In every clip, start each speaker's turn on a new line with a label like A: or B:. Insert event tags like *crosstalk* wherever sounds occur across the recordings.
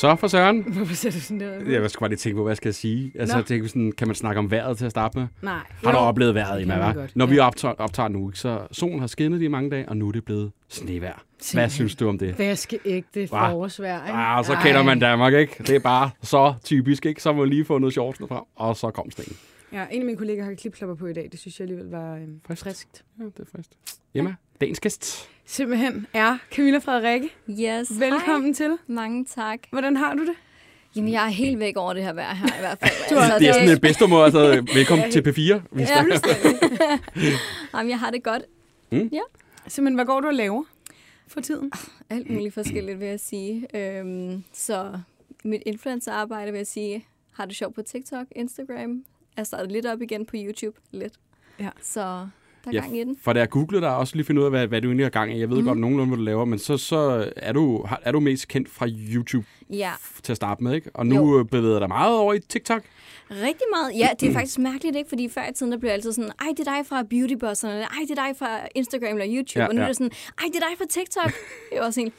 A: Så for Søren. *laughs*
B: Hvorfor ser du sådan der?
A: Jeg skal bare lige tænke på, hvad jeg skal sige. Altså,
B: Nå.
A: jeg sådan, kan man snakke om vejret til at starte med?
B: Nej.
A: Har du
B: Jo.
A: oplevet vejret, Emma,
B: man
A: hva'? Når
B: ja.
A: vi optager, optager nu, så solen har skinnet i mange dage, og nu er det blevet snevejr. Hvad synes du om det?
B: Vaskeægte forårsvejr, ikke?
A: Ah, så kender man Danmark, ikke? Det er bare så typisk, ikke? Så har man lige fundet shortsene frem, og så kom sneen.
B: Ja, en af mine kollegaer har klipklapper på i dag. Det synes jeg alligevel var øhm,
A: Friskt.
B: friskt.
A: Ja, det er frist. Emma, dagens gæst.
B: Simpelthen er Camilla Frederikke.
C: Yes,
B: Velkommen
C: Hej.
B: til.
C: Mange tak.
B: Hvordan har du det?
C: Jamen, jeg er helt væk over det her vejr her i hvert fald. *laughs*
B: Du har-
A: Det er sådan et bedste måde, altså velkommen til P4. Vi
C: Ja,
A: skal, *laughs*
C: Jamen, jeg har det godt.
B: Simpelthen, hvad går du og laver for tiden?
C: Alt muligt forskelligt, vil jeg sige. Øhm, så mit influencerarbejde, vil jeg sige, har det sjovt på TikTok, Instagram. Jeg startet lidt op igen på YouTube. Lidt.
B: Ja.
C: Så der er
A: Ja,
C: gang i den.
A: for da jeg googlede dig, også lige finde ud af, hvad, hvad du egentlig har gang i. Jeg ved mm. Godt nogenlunde, hvad du laver, men så, så er, du, er du mest kendt fra YouTube
C: Ja,
A: til at starte med, ikke? Og nu
C: Jo.
A: jo. bevæger dig meget over i TikTok.
C: rigtig meget. Ja, det er *clears throat* faktisk mærkeligt, ikke? Fordi før i tiden, der blev jeg altid sådan, ej, det er dig fra Beautybosserne, eller ej, det er dig fra Instagram eller YouTube.
A: Ja,
C: og nu
A: ja.
C: er det sådan, ej, det er dig fra TikTok. *laughs* Det var sådan,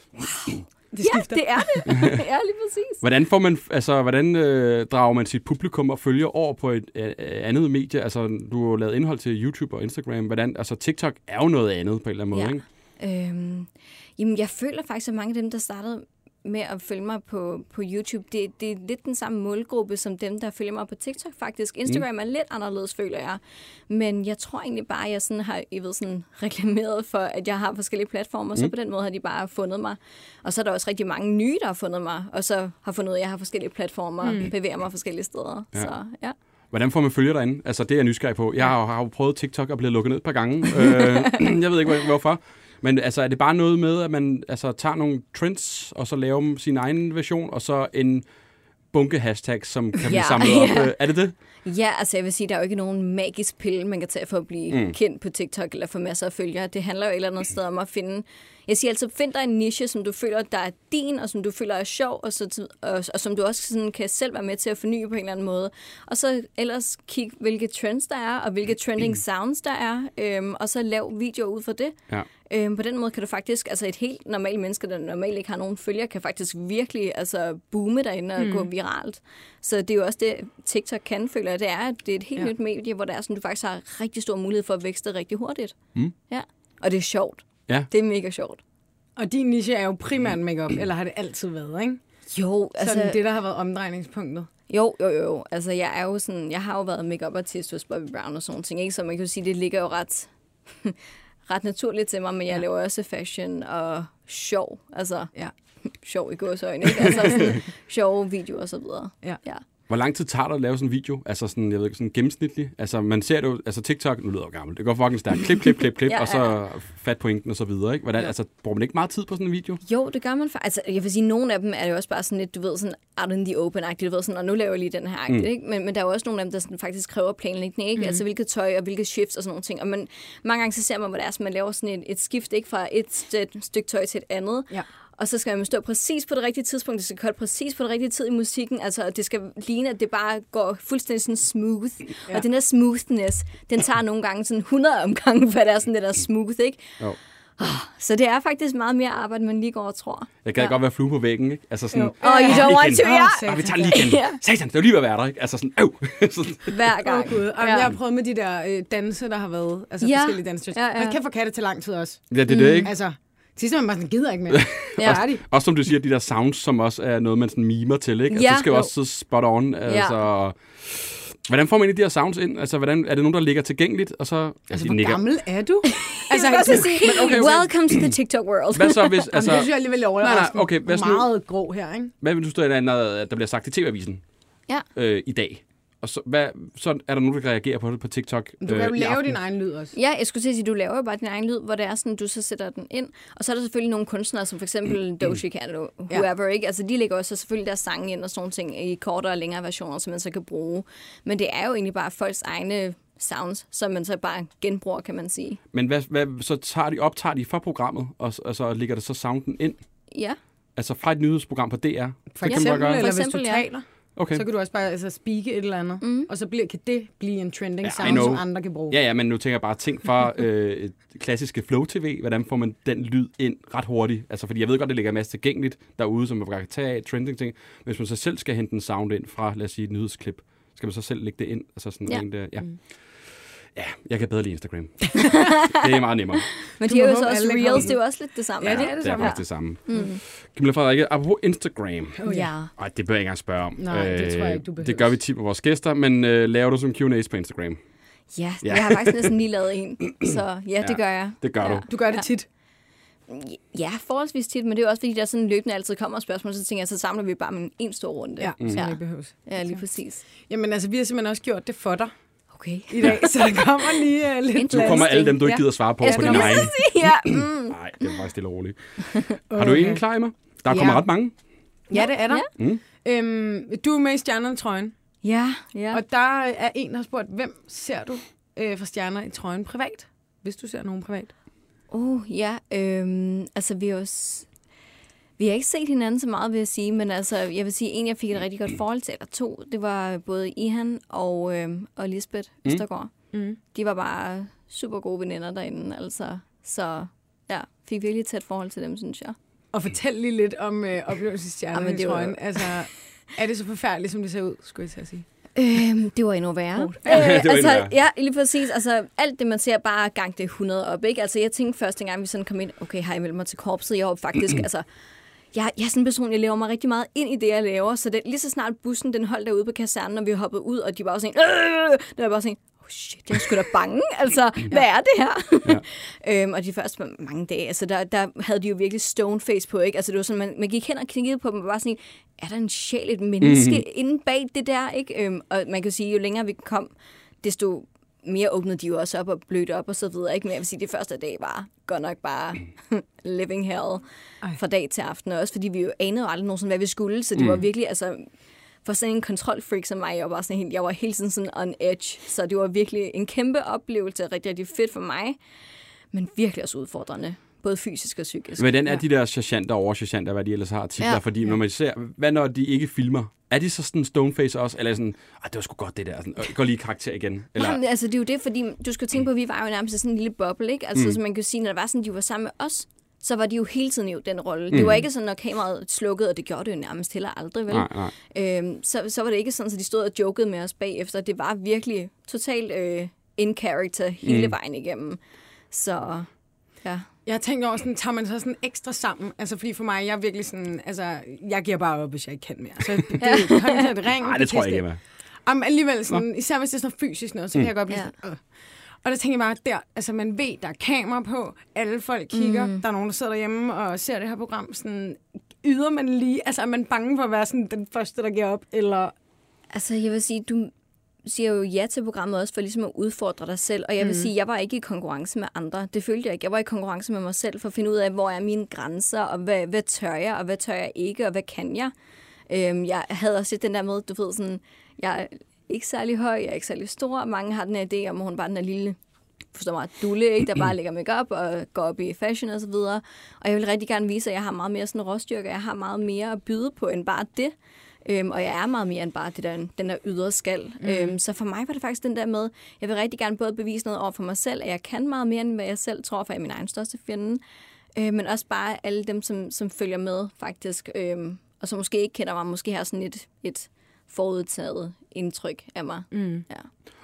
B: Det
C: ja, det er det. *laughs* ja, lige præcis.
A: Hvordan, får man, altså, hvordan øh, drager man sit publikum og følger over på et øh, andet medie? Altså, du har jo lavet indhold til YouTube og Instagram. Hvordan, altså, TikTok er jo noget andet på en eller anden måde,
C: Ja.
A: ikke?
C: Øhm, jamen, jeg føler faktisk, at mange af dem, der startede med at følge mig på, på YouTube, det, det er lidt den samme målgruppe som dem, der følger mig på TikTok faktisk. Instagram mm. er lidt anderledes, føler jeg. Men jeg tror egentlig bare, at jeg sådan har I ved, sådan reklameret for, at jeg har forskellige platformer, mm. så på den måde har de bare fundet mig. Og så er der også rigtig mange nye, der har fundet mig, og så har fundet ud af, at jeg har forskellige platformer og bevæger mig forskellige steder.
A: Ja.
C: Så ja.
A: Hvordan får man følger derinde? Altså, det er jeg nysgerrig på. Jeg har, har jo prøvet TikTok og blevet lukket ned et par gange. øh, *clears throat* jeg ved ikke, hvor- hvorfor. Men altså, er det bare noget med, at man altså, tager nogle trends, og så laver sin egen version, og så en bunke hashtags, som kan blive
C: Ja,
A: samlet op?
C: ja.
A: Er det det?
C: Ja, altså jeg vil sige, der er jo ikke nogen magisk pille, man kan tage for at blive mm. kendt på TikTok eller få masser af følgere. Det handler jo et eller andet sted om at finde... Jeg siger altid, find dig en niche, som du føler, der er din, og som du føler er sjov, og, så, og, og som du også sådan, kan selv være med til at forny på en eller anden måde. Og så ellers kig, hvilke trends der er, og hvilke trending sounds der er, øhm, og så lav videoer ud fra det.
A: Ja.
C: Øhm, på den måde kan du faktisk, altså et helt normalt menneske, der normalt ikke har nogen følger, kan faktisk virkelig altså, boome derinde og mm. gå viralt. Så det er jo også det, TikTok kan, føler jeg, det er, at det er et helt
B: ja.
C: nyt medie, hvor der er sådan, du faktisk har rigtig stor mulighed for at vækste rigtig hurtigt.
A: Mm.
C: Ja. Og det er sjovt.
A: Ja.
C: Det er mega sjovt.
B: Og din niche er jo primært makeup, eller har det altid været, ikke?
C: Jo,
B: Altså, Sådan det, der har været omdrejningspunktet.
C: Jo, jo, jo. Altså, jeg er jo sådan, jeg har jo været makeup artist hos Bobby Brown og sådan ting, ikke? Så man kan jo sige, det ligger jo ret, *laughs* ret naturligt til mig, men jeg
B: Ja.
C: laver også fashion og sjov. Altså,
B: Ja. *laughs*
C: sjov i gåsøjne, ikke? Altså sådan *laughs* sjove videoer og så videre.
B: Ja.
C: ja.
A: Hvor lang tid tager det at lave sådan en video? Altså sådan, jeg ved ikke, sådan gennemsnitlig? Altså man ser det jo, altså TikTok, nu lyder jeg jo gammel, det går fucking stærkt. Klip, klip, klip, klip,
C: Ja,
A: og så fat pointen og så videre, ikke? Hvordan,
B: Ja.
A: altså, bruger man ikke meget tid på sådan en video?
C: Jo, det gør man faktisk. Altså, jeg vil sige, nogle af dem er jo også bare sådan lidt, du ved, sådan out in the open du ved, sådan, og nu laver jeg lige den her mm. ikke? Men, men der er jo også nogle af dem, der sådan, faktisk kræver planlægning, ikke? Mm. Altså, hvilket tøj og hvilke shifts og sådan nogle ting. Og man, mange gange så ser man, hvor det er, så man laver sådan et, et skift, ikke? Fra et st- stykke tøj til et andet.
B: Ja.
C: Og så skal man stå præcis på det rigtige tidspunkt. Det skal cut præcis på det rigtige tid i musikken. Altså, det skal ligne, at det bare går fuldstændig sådan smooth.
B: Ja.
C: Og den der smoothness, den tager nogle gange sådan 100 omgange, for det er sådan det der smooth, ikke?
A: Jo.
C: Så det er faktisk meget mere arbejde, end man lige går og tror.
A: Jeg kan ja. godt være flue på væggen, ikke? Altså sådan,
B: Jo.
C: Oh, you don't want to, ja.
B: Åh,
A: og vi tager den lige igen.
C: Ja.
A: Satan, det er lige ved at være der, ikke? Altså sådan, øv. *laughs*
C: Hver
B: Åh,
C: gang.
B: Gud. Ja.
C: Ja.
B: Jeg har prøvet med de der øh, danse, der har været. Altså
C: Ja.
B: forskellige danse.
C: Ja, ja.
B: Man kan få katte til lang tid også.
A: ja, det er det, ikke?
B: Altså, sidst er man bare sådan, gider ikke mere. *laughs* ja.
C: Ja.
B: Færdig.
A: Også som du siger, de der sounds, som også er noget, man sådan mimer til, ikke? Altså,
C: Ja.
A: det skal jo også sidde spot on. Altså, Hvordan får man egentlig de her sounds ind? Altså, hvordan, er det nogen, der ligger tilgængeligt? Og så,
B: Altså, hvor
A: nikker.
B: gammel er du? *laughs*
C: Altså, jeg skal sige,
A: okay, okay.
C: welcome to the TikTok world.
A: Hvad så hvis,
B: Altså,
A: altså,
B: det synes jeg alligevel er overraskende.
A: Nej, nej, okay, hvad så nu?
B: Meget grå her, ikke?
A: hvad vil du stå i den, at der bliver sagt i TV-avisen
C: Ja.
A: øh, i dag? Og så, hvad, så er der nogen, der kan reagere på det på TikTok
B: Du kan jo
A: øh, i
B: lave
A: aften?
B: din egen lyd også.
C: Ja, jeg skulle til at sige, du laver jo bare din egen lyd, hvor det er sådan, du så sætter den ind. Og så er der selvfølgelig nogle kunstnere, som for eksempel Doja Cat eller whoever, ikke? Altså, de lægger også selvfølgelig deres sange ind og sådan nogle ting i kortere og længere versioner, som man så kan bruge. Men det er jo egentlig bare folks egne sounds, som man så bare genbruger, kan man sige.
A: Men hvad, hvad, så tager de, optager de fra programmet, og, og så ligger der så sounden ind?
C: Ja.
A: Altså fra et nyhedsprogram på DR?
B: For
A: Det kan man
B: eksempel,
A: gøre.
B: eller
C: For
B: hvis
C: eksempel,
B: du
C: ja.
B: taler.
A: Okay.
B: Så kan du også bare altså, speake et eller andet, mm. og så bliver, kan det blive en trending
A: Ja,
B: sound, som andre kan bruge.
A: Ja, ja, men nu tænker jeg bare ting fra *laughs* øh, et klassiske Flow-TV. Hvordan får man den lyd ind ret hurtigt? Altså, fordi jeg ved godt, det ligger en masse tilgængeligt derude, som man bare kan tage af, trending ting. Men hvis man så selv skal hente en sound ind fra, lad os sige, et nyhedsklip, skal man så selv lægge det ind? Altså sådan
C: Ja.
A: en der, ja. Ja, jeg kan bedre lide Instagram. det er meget nemmere. *laughs*
C: Men
B: Du
C: de er jo så også reels, det er jo også lidt det samme.
B: Ja, det er det
A: Det er
B: samme.
A: faktisk det samme. Mm. Camilla Frederikke, apropos Instagram.
B: Oh, ja.
A: Ej, det bør jeg ikke engang spørge om.
B: Nej, det tror jeg ikke, du
A: Øh, Det
B: behøver.
A: gør vi tit med vores gæster, men øh, laver du som Q&A's på Instagram?
C: Ja,
A: Ja.
C: jeg har faktisk næsten lige lavet en, *clears throat* så ja, det
A: Ja,
C: gør jeg.
A: det gør
C: ja.
A: du.
B: Du gør det tit.
C: Ja, forholdsvis tit, men det er jo også fordi, der sådan løbende altid kommer spørgsmål, så tænker jeg, så samler vi bare med en stor runde.
B: Ja, mm. så
C: ja.
B: det behøves.
C: ja lige præcis.
B: Jamen altså, vi har simpelthen også gjort det for dig
C: Okay.
B: i dag, så der kommer lige uh, lidt
C: Nu
A: kommer alle dem, du ikke
B: Ja.
A: gider svare på
C: Jeg
A: på
C: skulle
A: din
C: lige
A: egen.
C: så sige, ja. Mm.
A: Nej, det er faktisk stille og roligt. *laughs* Har du en klar, Emma? Der kommer
B: Ja.
A: ret mange.
B: Ja, det er der.
C: Ja.
A: Mm.
B: Øhm, du er med i Stjernerne-trøjen,
C: Ja, ja.
B: og der er en, der har spurgt, hvem ser du øh, for stjerner i trøjen privat? Hvis du ser nogen privat.
C: Oh, ja. Øhm, altså, vi har jo... Vi har ikke set hinanden så meget, vil jeg sige, men altså, jeg vil sige, en, jeg fik et rigtig godt forhold til, eller to, det var både Ihan og, øhm, og Lisbeth Østergaard.
B: Mm.
C: De var bare super gode veninder derinde, altså. Så ja, fik virkelig tæt forhold til dem, synes jeg.
B: Og fortæl lige lidt om øh, oplevelsesstjernerne
C: Jamen,
B: i
C: det var-
B: trøjen. Altså, er det så forfærdeligt, som det ser ud, skulle jeg til at sige?
C: Øhm, det var endnu værre. Øh, *laughs*
A: det var endnu
C: altså,
A: værre.
C: ja, lige præcis. Altså, alt det, man ser, bare gang det 100 op, ikke? Altså, jeg tænkte første gang, vi sådan kom ind, okay, har jeg meldt mig til korpset? Jeg var faktisk, *clears throat* altså, jeg, jeg er sådan en person, jeg lever mig rigtig meget ind i det, jeg laver. Så det, lige så snart bussen, den holdt derude på kasernen, og vi hoppede ud, og de var også sådan, øh, der var jeg bare sådan, oh shit, jeg sgu da bange. *laughs* Altså, hvad er det her? Ja. *laughs* øhm, og de første mange dage, altså, der, der havde de jo virkelig stone face på, ikke? Altså, det var sådan, man, man gik hen og kiggede på dem, og var sådan, er der en sjæl, et menneske mm-hmm. inde bag det der, ikke? Øhm, og man kan sige, jo længere vi kom, desto mere åbnede de jo også op og blødte op og så videre. Ikke? Men jeg vil sige, det første dag var godt nok bare *laughs* living hell
B: Ej.
C: fra dag til aften. Og Også fordi vi jo anede jo aldrig nogensinde, hvad vi skulle. Så det mm. var virkelig, altså, for sådan en kontrolfreak som mig, jeg var, sådan helt, jeg var hele tiden sådan on edge. Så det var virkelig en kæmpe oplevelse, rigtig, rigtig fedt for mig. Men virkelig også udfordrende. Både fysisk og psykisk.
A: Hvordan er de der sergeanter og oversergeanter, hvad de ellers har titler?
C: Ja.
A: Fordi når man ser, hvad når de ikke filmer? Er de så sådan stoneface også? Eller sådan, det var sgu godt det der. Sådan, øh, gå lige karakter igen. Eller,
C: Jamen, altså, det er jo det, fordi du skal tænke på, at vi var jo nærmest sådan en lille boble, ikke? Altså, mm. så man kan sige, når det var sådan, de var sammen med os, så var de jo hele tiden i den rolle. Mm. Det var ikke sådan, når kameraet slukkede, og det gjorde det jo nærmest heller aldrig, vel?
A: nej, nej.
C: Øhm, så, så var det ikke sådan, at de stod og jokede med os bagefter. Det var virkelig totalt øh, in character hele mm. vejen igennem. Så ja.
B: Jeg har tænkt over, sådan, tager man så sådan ekstra sammen? Altså, fordi for mig, jeg er virkelig sådan, altså, jeg giver bare op, hvis jeg ikke kan mere. Så det, det *laughs* håndtaget ring.
A: Nej, det tror jeg ikke, Emma.
B: Jamen, alligevel sådan, især hvis det er sådan fysisk noget, så kan jeg godt blive
C: Ja.
B: sådan, øh. Og der tænker jeg bare, der, altså man ved, der er kamera på, alle folk kigger, mm. der er nogen, der sidder derhjemme og ser det her program, sådan, yder man lige, altså er man bange for at være sådan den første, der giver op, eller,
C: Altså, jeg vil sige, du siger jo ja til programmet også for ligesom at udfordre dig selv. Og jeg vil mm. sige, jeg var ikke i konkurrence med andre. Det følte jeg ikke. Jeg var i konkurrence med mig selv for at finde ud af, hvor er mine grænser, og hvad, hvad tør jeg, og hvad tør jeg ikke, og hvad kan jeg. Øhm, jeg havde også lidt den der med, du ved sådan, jeg er ikke særlig høj, jeg er ikke særlig stor, mange har den her idé om, at hun bare er den her lille forstår mig, dulle, ikke? der bare lægger makeup og går op i fashion og så videre. Og jeg vil rigtig gerne vise, at jeg har meget mere sådan råstyrke, jeg har meget mere at byde på end bare det. Øhm, og jeg er meget mere end bare det der, den der ydre skal. Mm. Øhm, så for mig var det faktisk den der med, jeg vil rigtig gerne både bevise noget over for mig selv, at jeg kan meget mere, end hvad jeg selv tror, for jeg er min egen største fjende. Øh, men også bare alle dem, som, som følger med faktisk, øhm, og som måske ikke kender mig, måske har sådan et, et forudtaget indtryk af mig. Mm. Ja.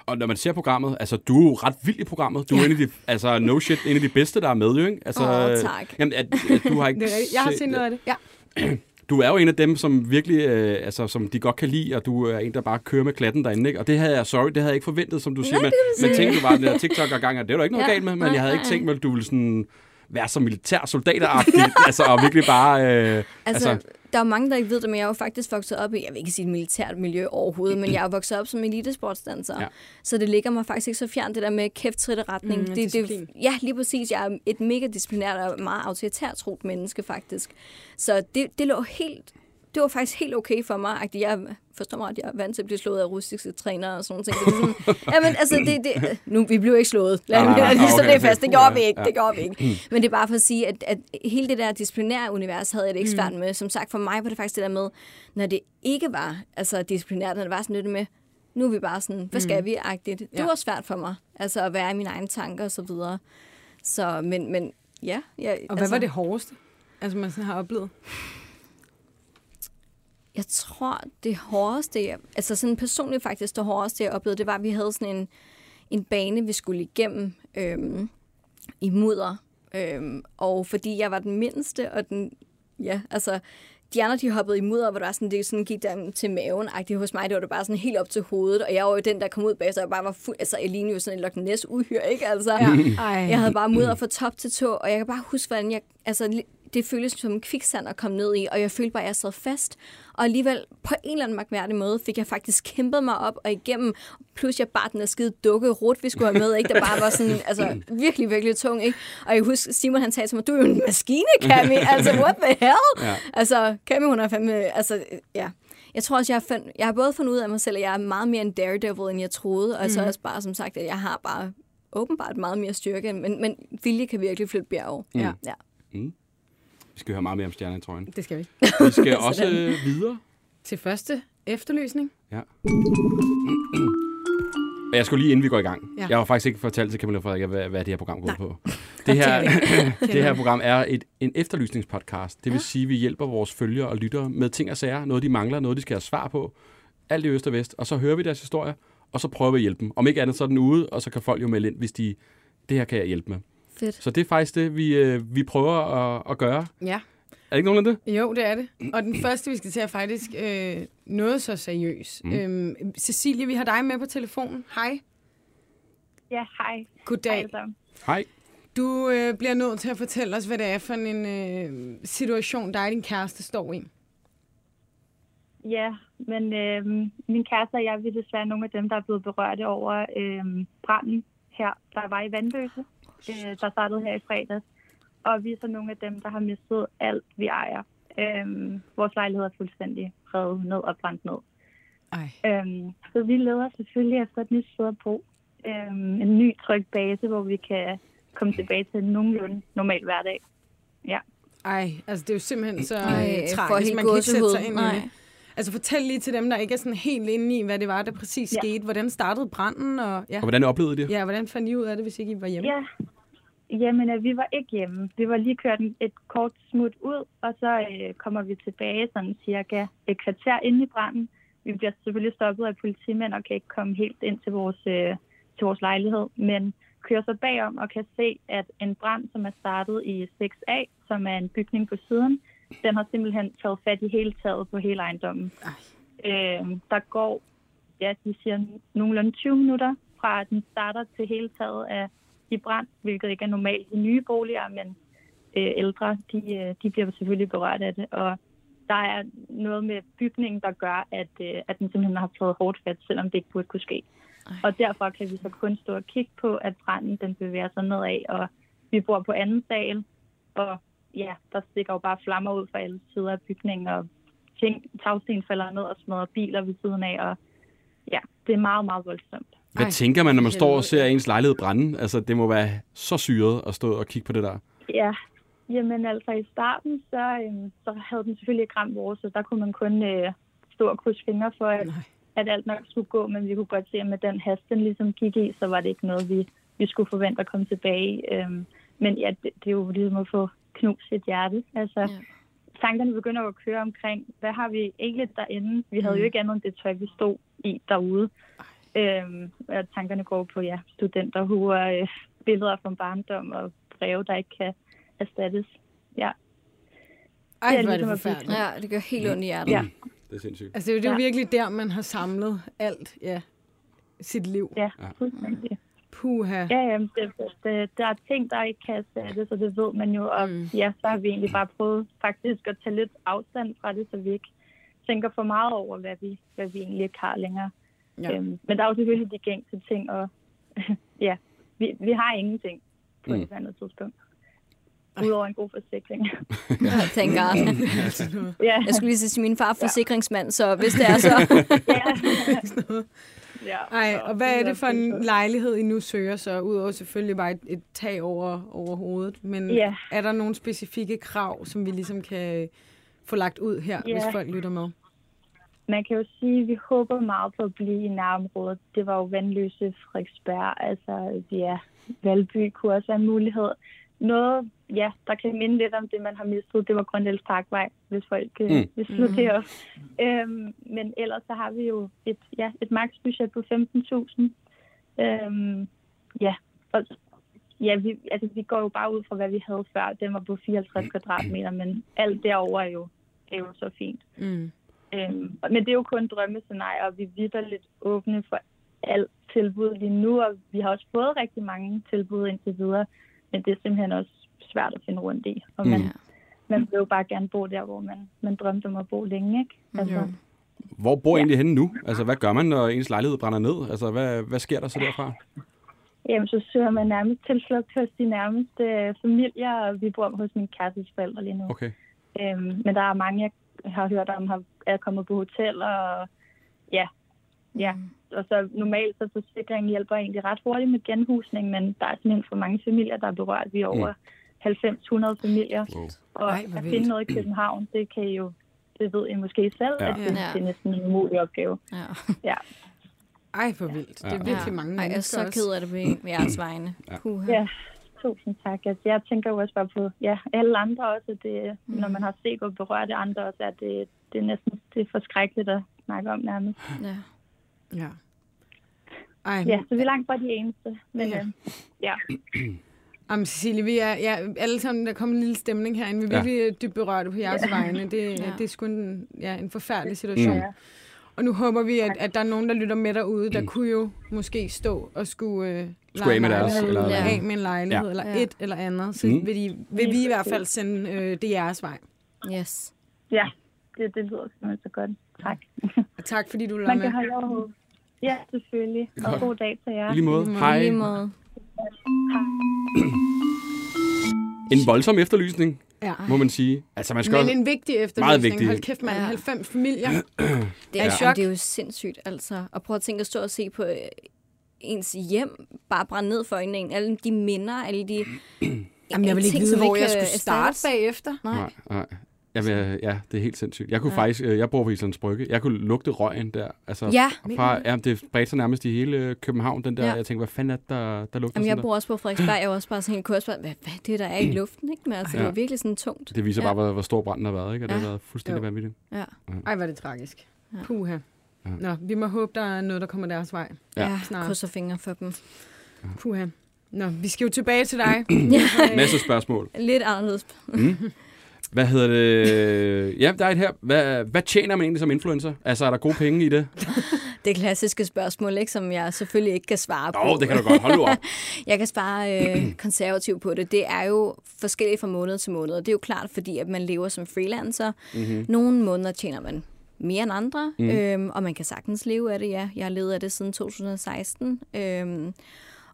A: Og når man ser programmet, altså du er jo ret vild i programmet. Du er en af de, altså no shit, en af de bedste, der er med, jo, ikke? Altså,
C: Åh, tak.
A: Jamen, at, at du har *laughs* ikke
B: er. Jeg har
A: set-
B: set noget af det. Ja. *clears throat*
A: Du er jo en af dem, som virkelig, øh, altså, som de godt kan lide, og du er en, der bare kører med klatten derinde, ikke? Og det havde jeg, sorry, det havde jeg ikke forventet, som du siger, men, men tænkte du bare, den der TikTok og det er der ikke noget
C: Ja,
A: galt med, men
C: nej,
A: jeg havde ikke
C: nej.
A: tænkt mig, at du ville sådan være som militær soldateragtig, *laughs* altså, og virkelig bare, øh,
C: altså,
A: altså,
C: der er jo mange, der ikke ved det, men jeg er jo faktisk vokset op i, jeg vil ikke sige et militært miljø overhovedet, men jeg er vokset op som elitesportsdanser.
A: Ja.
C: Så det ligger mig faktisk ikke så fjern, det der med kæft, trit retning.
B: Mm,
C: det,
B: disciplin.
C: det, ja, lige præcis. Jeg er et mega disciplinært og meget autoritært troet menneske, faktisk. Så det, det lå helt det var faktisk helt okay for mig. At jeg forstår mig, at jeg er vant til at blive slået af russiske trænere og sådan noget. Så sådan, *laughs* jamen, altså, det, det, nu, vi blev ikke slået. Lad mig lige så
A: okay.
C: det fast. Det gjorde vi ikke.
A: Ja.
C: Det gjorde vi ikke. Men det er bare for at sige, at, at hele det der disciplinære univers havde jeg det ikke svært med. Som sagt, for mig var det faktisk det der med, når det ikke var altså, disciplinært, når det var sådan lidt med, nu er vi bare sådan, hvad skal vi? -agtigt. Det
B: Ja.
C: var svært for mig. Altså at være i mine egne tanker og så videre. Så, men, men ja. Jeg,
B: Og hvad
C: altså,
B: var det hårdeste, altså man sådan har oplevet?
C: Jeg tror, det hårdeste, jeg, altså sådan personligt faktisk, det hårdeste, jeg oplevede, det var, at vi havde sådan en, en bane, vi skulle igennem øhm, i mudder. Øhm, og fordi jeg var den mindste, og den, ja, altså, de andre, de hoppede i mudder, hvor det var sådan, det sådan gik der til maven -agtigt. Hos mig, det var det bare sådan helt op til hovedet, og jeg var jo den, der kom ud bag, så jeg bare var fuld, altså, jeg lignede jo sådan en Loch Ness uhyre, ikke? Altså, ja.
B: Ej.
C: Jeg havde bare mudder fra top til tå, og jeg kan bare huske, hvordan jeg... Altså, det føltes som en kviksand at komme ned i, og jeg følte bare, at jeg sad fast. Og alligevel, på en eller anden mærkværdig måde, fik jeg faktisk kæmpet mig op og igennem. Plus, jeg bare den der skide dukke rut, vi skulle have med, ikke? Der bare var sådan, *laughs* altså, virkelig, virkelig tung, ikke? Og jeg husker, Simon han sagde til mig, du er jo en maskine, Cami. *laughs* Altså, what the hell?
A: Ja.
C: Altså, Cami, hun er fandme, altså, ja. Jeg tror også, jeg har, fund, jeg har både fundet ud af mig selv, at jeg er meget mere en daredevil, end jeg troede. Og så også bare, som sagt, at jeg har bare åbenbart meget mere styrke, men, men vilje kan virkelig flytte bjerg.
B: Ja.
C: ja.
A: Vi skal høre meget mere om stjerner i trøjen.
B: Det skal vi.
A: Vi skal *laughs* også øh, videre.
B: Til første efterlysning.
A: Ja. Jeg skulle lige inden vi går i gang.
B: Ja.
A: Ja. Jeg har faktisk ikke fortalt til Camilla Frederik, hvad, hvad det her program går
B: Nej.
A: på. *laughs* Det her, det *laughs* her program er et, en efterlysningspodcast. Det vil sige, at vi hjælper vores følgere og lyttere med ting og sager. Noget, de mangler, noget, de skal have svar på. Alt i øst og vest. Og så hører vi deres historier, og så prøver vi at hjælpe dem. Om ikke andet, så er den ude, og så kan folk jo melde ind, hvis de... Det her kan jeg hjælpe med.
C: Fedt.
A: Så det er faktisk det, vi, øh, vi prøver at, at gøre.
B: Ja.
A: Er det ikke nogen af det?
B: Jo, det er det. Og den første, vi skal til, er faktisk øh, noget så seriøs. Mm. Øhm, Cecilie, vi har dig med på telefonen. Hej.
D: Ja, hej. Hej
B: Goddag.
D: sammen.
A: Hej.
B: Du øh, bliver nødt til at fortælle os, hvad det er for en øh, situation, dig og din kæreste står i.
D: Ja, men øh, min kæreste og jeg, vi er desværre nogle af dem, der er blevet berørte over øh, branden her, der var i Vandløse, øh, der startede her i fredags. Og vi er så nogle af dem, der har mistet alt, vi ejer. Øh, vores lejlighed er fuldstændig revet ned og brændt ned.
B: Ej.
D: Øhm, så vi leder selvfølgelig efter et nyt sted at bo. Øhm, en ny tryg base, hvor vi kan komme tilbage til en nogenlunde normal hverdag.
B: Ej, altså det er jo simpelthen så
C: Ej,
B: øh,
C: får
B: tragisk. Man kan ikke sætte sig ind i det. Altså fortæl lige til dem, der ikke er sådan helt inde i, hvad det var, der præcis
D: Ja.
B: skete. Hvordan startede branden, og ja,
A: Og hvordan oplevede I det?
B: ja hvordan fandt I ud af det, hvis ikke I var hjemme?
D: Ja, jamen øh, vi var ikke hjemme. Vi var lige kørt et kort smut ud, og så øh, kommer vi tilbage sådan cirka et kvarter inde i branden. Vi bliver selvfølgelig stoppet af politimænd og kan ikke komme helt ind til vores, øh, til vores lejlighed, men kører så bagom og kan se, at en brand, som er startet i 6A, som er en bygning på siden, den har simpelthen taget fat i hele taget på hele ejendommen. Øh, der går, ja, de siger nogenlunde 20 minutter fra, at den starter til hele taget af i brand, hvilket ikke er normalt i nye boliger, men øh, ældre, de, øh, de bliver selvfølgelig berørt af det. Og der er noget med bygningen, der gør, at, øh, at den simpelthen har taget hårdt fat, selvom det ikke burde kunne ske.
C: Ej.
D: Og derfor kan vi så kun stå og kigge på, at branden den bevæger sig nedad, og vi bor på anden sal, og ja, der stikker jo bare flammer ud fra alle sider af bygningen, og ting, tagsten falder ned og smadrer biler ved siden af, og ja, det er meget, meget voldsomt.
A: Hvad
B: Ej,
A: tænker man, når man står og ser ens lejlighed brænde? Altså, det må være så syret at stå og kigge på det der.
D: Ja, jamen altså i starten, så, øhm, så havde den selvfølgelig ikke ramt vores, så der kunne man kun øh, stå og krydse fingre for, at,
B: Nej.
D: at alt nok skulle gå, men vi kunne godt se, at med den hast, den ligesom gik i, så var det ikke noget, vi, vi skulle forvente at komme tilbage. Øhm, men ja, det, det er jo ligesom at få knust sit hjerte. Altså,
C: Ja.
D: tankerne begynder at køre omkring, hvad har vi egentlig derinde? Vi havde jo ikke andet end det tøj, vi stod i derude. Øhm, og tankerne går på, ja, studenterhuer, øh, billeder fra barndom og breve, der ikke kan erstattes. Ja.
B: Ej,
D: Det er
B: hvor er det
D: ligesom
B: forfærdeligt.
C: Ja, det gør helt ondt i hjertet.
D: Ja.
A: Det er sindssygt.
B: Altså, det er jo, det er jo
D: Ja.
B: virkelig der, man har samlet alt, ja, sit liv.
D: Ja,
A: Ja.
D: fuldstændig.
B: Puha.
D: Ja, ja, det, det, der er ting, der ikke kan erstattes, og det ved man jo. Og
B: mm.
D: ja, så har vi egentlig bare prøvet faktisk at tage lidt afstand fra det, så vi ikke tænker for meget over, hvad vi, hvad vi egentlig ikke har længere.
B: Ja.
D: Ja. Øhm, men der er jo selvfølgelig de gængse ting, og *laughs* ja, vi, vi har ingenting på
A: Mm.
D: mm. et eller andet tidspunkt. Udover en god forsikring. *laughs*
C: Thank God. *laughs*
D: ja.
C: Jeg skulle lige sige til min far forsikringsmand, så hvis det er så...
D: ja.
B: Ej,
D: så
B: og hvad er det for en lejlighed, I nu søger så? Udover selvfølgelig bare et, et tag over, over hovedet. Men
D: Ja.
B: er der nogle specifikke krav, som vi ligesom kan få lagt ud her,
D: Ja.
B: hvis folk lytter med?
D: Man kan jo sige, at vi håber meget på at blive i nærområdet. Det var jo Vandløse, Frederiksberg, altså ja, Valby kunne også være en mulighed. Noget, ja, der kan minde lidt om det, man har mistet, det var Grøndelds Parkvej, hvis folk mm.
A: Mm.
D: vil slå det op. Øhm, men ellers så har vi jo et, ja, et maksbudget på 15.000. Øhm, ja, og ja, vi, altså, vi går jo bare ud fra, hvad vi havde før. Den var på 54 kvadratmeter, men alt derover er jo, er jo så fint.
B: Mm.
D: Øhm, men det er jo kun drømmescenarier, og vi er lidt åbne for alt tilbud lige nu, og vi har også fået rigtig mange tilbud indtil videre, men det er simpelthen også svært at finde rundt i. Og man,
A: Mm.
D: man vil jo bare gerne bo der, hvor man, man drømte om at bo længe, ikke? Altså,
B: Jo.
A: Hvor bor I egentlig henne nu? Altså, hvad gør man, når ens lejlighed brænder ned? Altså, hvad, hvad sker der så derfra?
D: Jamen, så søger man nærmest tilflugt hos de nærmeste familier, og vi bor hos min kærestes forældre lige nu.
A: Okay.
D: Øhm, men der er mange, jeg har hørt om, har, er kommet på hotel, og ja, ja. Og så normalt så forsikringen hjælper egentlig ret hurtigt med genhusning, men der er simpelthen for mange familier, der er berørt. Vi er over 90-100 familier.
A: Wow.
D: Og
B: Ej,
D: at finde noget i København, det kan I jo, det ved I måske selv,
A: Ja.
D: at det,
C: Ja.
D: det er næsten en umulig opgave.
C: Ja.
D: Ja,
B: Ej, hvor vildt. Det er
A: Ja.
B: virkelig mange
C: Ej, jeg er så ked af det på ved jeres vegne.
A: Ja.
C: Puha.
D: ja. Tusind tak. Altså, jeg tænker jo også bare på ja, alle andre også. Det, mm. Når man har set og berørt andre også, at det, det er næsten det er forskrækkeligt at snakke om nærmest.
C: Ja.
B: Ja. Ej,
D: Ja, så vi er langt fra de eneste. Men
B: Ja.
D: ja, ja. *clears throat*
B: Jamen, Cecilie, vi er ja, alle sammen, der kommer en lille stemning herinde. Vi er
A: Ja.
B: virkelig dybt berørte på jeres vegne. Det, ja.
C: Ja.
B: det er sgu en, ja, en forfærdelig situation.
D: Ja.
B: Og nu håber vi, at, at der er nogen, der lytter med derude, der kunne jo måske stå og skulle, øh,
A: Skulle af med deres, eller-
B: eller
C: Ja.
B: af med en lejlighed,
A: Ja.
B: eller
C: Ja.
B: et eller andet. Så
A: Mm.
B: vil, de, vil vi i hvert fald sende øh, det jeres vej.
C: Yes.
D: ja, det, det lyder simpelthen så godt. Tak.
B: Og tak, fordi du lader
D: Man
B: med.
D: kan holde over. Ja, selvfølgelig. Og god dag til jer.
A: I lige måde. Hej.
C: I lige måde.
A: En voldsom efterlysning,
B: Ja.
A: må man sige. Altså, man skal
B: Men
A: også...
B: en vigtig
A: Meget
B: efterlysning.
A: vigtig.
B: Hold kæft, man.
C: Ja.
B: 90 familier. *clears throat*
C: Det
B: Er i chok?
C: det er jo sindssygt, altså. Og prøv at tænke at stå og se på øh, ens hjem bare brænde ned for en. Alle de minder, alle de *clears throat*
B: Jamen, jeg vil ikke
C: ting,
B: vide,
C: som
B: hvor jeg skulle starte bagefter.
C: Nej.
A: Nej, nej. Jamen, ja, det er helt sindssygt. Jeg kunne ja.
C: Ja.
A: faktisk, øh, jeg bor på Islands Brygge, jeg kunne lugte røgen der. Altså,
C: Ja.
A: Fra, ja, det bredte sig nærmest i hele øh, København, den der. Ja.
C: Ja.
A: Jeg tænkte, hvad fanden er det, der, der lugter
C: Jamen, jeg bor også på Frederiksberg. Jeg var også bare sådan helt kurs, hvad, hvad det der er i luften, ikke? Men altså,
A: Ja.
C: det var virkelig sådan tungt.
A: Det viser
C: Ja.
A: bare, hvor, hvor stor branden har været, ikke? Og det
C: Ja.
A: har været fuldstændig
B: Jo.
A: vanvittigt.
C: Ja.
B: Ej, hvor er det tragisk.
C: Ja.
B: Puha.
A: Ja.
B: Nå, vi må håbe, der er noget, der kommer deres vej.
A: Ja.
C: Ja, krydser fingre for dem.
B: Puha. Nå, vi skal jo tilbage til dig. *clears throat*
A: Masse spørgsmål.
C: Lidt anderledes.
A: Hvad hedder det? *laughs* Ja, der er et her. Hvad, hvad tjener man egentlig som influencer? Altså, er der gode penge i det? *laughs*
C: Det klassiske spørgsmål, ikke, som jeg selvfølgelig ikke kan svare på.
A: Åh, oh, det kan du godt. Hold nu op. *laughs*
C: Jeg kan svare øh, *clears throat* konservativt på det. Det er jo forskelligt fra måned til måned. og Det er jo klart, fordi at man lever som freelancer. Mm-hmm. Nogle måneder tjener man mere end andre, mm. øhm, og man kan sagtens leve af det, ja. Jeg har levet af det siden 2016. Øhm,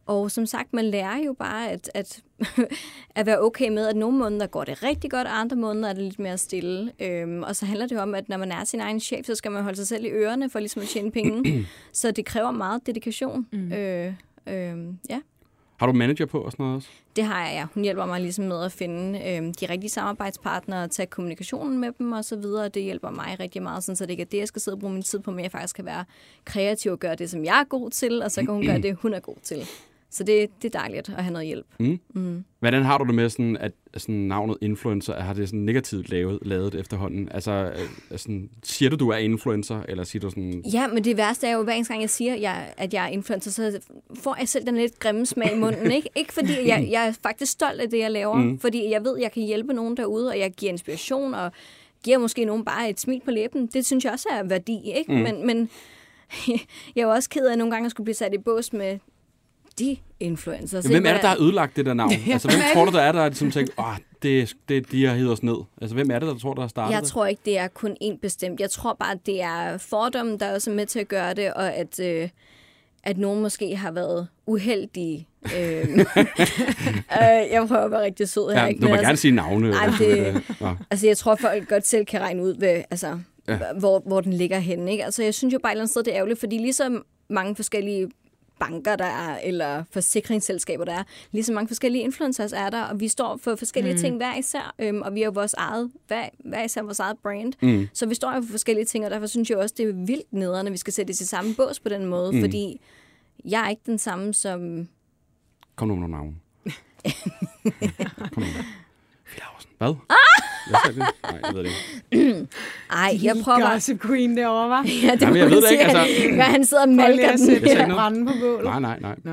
C: og som sagt, man lærer jo bare at, at, *laughs* at være okay med, at nogle måneder går det rigtig godt, og andre måneder er det lidt mere stille. Øhm, og så handler det jo om, at når man er sin egen chef, så skal man holde sig selv i ørerne for ligesom at tjene penge. *clears throat* så det kræver meget dedikation. Mm. Øh, øh, ja.
A: Har du manager på og sådan noget også?
C: Det har jeg, ja. Hun hjælper mig ligesom med at finde øh, de rigtige samarbejdspartnere, tage kommunikationen med dem og så videre. Det hjælper mig rigtig meget, sådan, så det ikke er det, jeg skal sidde og bruge min tid på, men jeg faktisk kan være kreativ og gøre det, som jeg er god til, og så kan hun gøre *clears throat* det, hun er god til. Så det, det er dejligt at have noget hjælp.
A: Hvordan har du det med, sådan, at sådan, navnet influencer, har det sådan negativt lavet, lavet efterhånden? Altså, øh, sådan, siger du, du er influencer, eller siger du sådan...
C: Ja, men det værste er jo, hver eneste gang jeg siger, jeg, at jeg er influencer, så får jeg selv den lidt grimme smag i munden. Ikke, ikke fordi jeg, jeg er faktisk stolt af det, jeg laver, mm. fordi jeg ved, at jeg kan hjælpe nogen derude, og jeg giver inspiration, og giver måske nogen bare et smil på læben. Det synes jeg også er værdi, ikke? Mm. Men, men *laughs* jeg er jo også ked af nogle gange at skulle blive sat i bås med de influencers.
A: Ja, hvem er det, der har ødelagt det der navn? *laughs* altså, hvem tror du, der er, der ligesom tænker, åh, det, det, de har hedder os ned? Altså, hvem er det, der tror, der har startet
C: Jeg
A: det?
C: tror ikke, det er kun én bestemt. Jeg tror bare, det er fordommen, der også er med til at gøre det, og at, øh, at nogen måske har været uheldige. Øh, *laughs* øh, jeg prøver at være rigtig sød her.
A: Ja,
C: ikke?
A: du må gerne sige navne.
C: Nej, det-. Altså, jeg tror, folk godt selv kan regne ud, hvad, altså,
A: ja.
C: hvor, hvor den ligger henne. Ikke? Altså, jeg synes jo bare et eller andet sted, det er ærgerligt, fordi ligesom mange forskellige banker, der er, eller forsikringsselskaber, der er, lige så mange forskellige influencers er der, og vi står for forskellige mm. ting hver især, øhm, og vi har vores eget, hver, hver især vores eget brand.
A: Mm.
C: Så vi står jo for forskellige ting, og derfor synes jeg også, det er vildt nederen, at vi skal sætte det i samme bås på den måde,
A: Mm.
C: fordi jeg er ikke den samme som...
A: Kom nu med nogle navne. *laughs* Kom nu. Hvad? *laughs*
C: Ah!
A: Sagde det? Nej, jeg ved det ikke. *clears throat*
C: Ej, jeg prøver bare...
B: Gossip Queen derovre, var.
C: Ja, det
A: Jamen, jeg ved det ikke, altså-
C: Ja, han sidder og malker den.
A: noget.
B: brænde på bålet.
A: Nej, nej, nej.
B: Nå.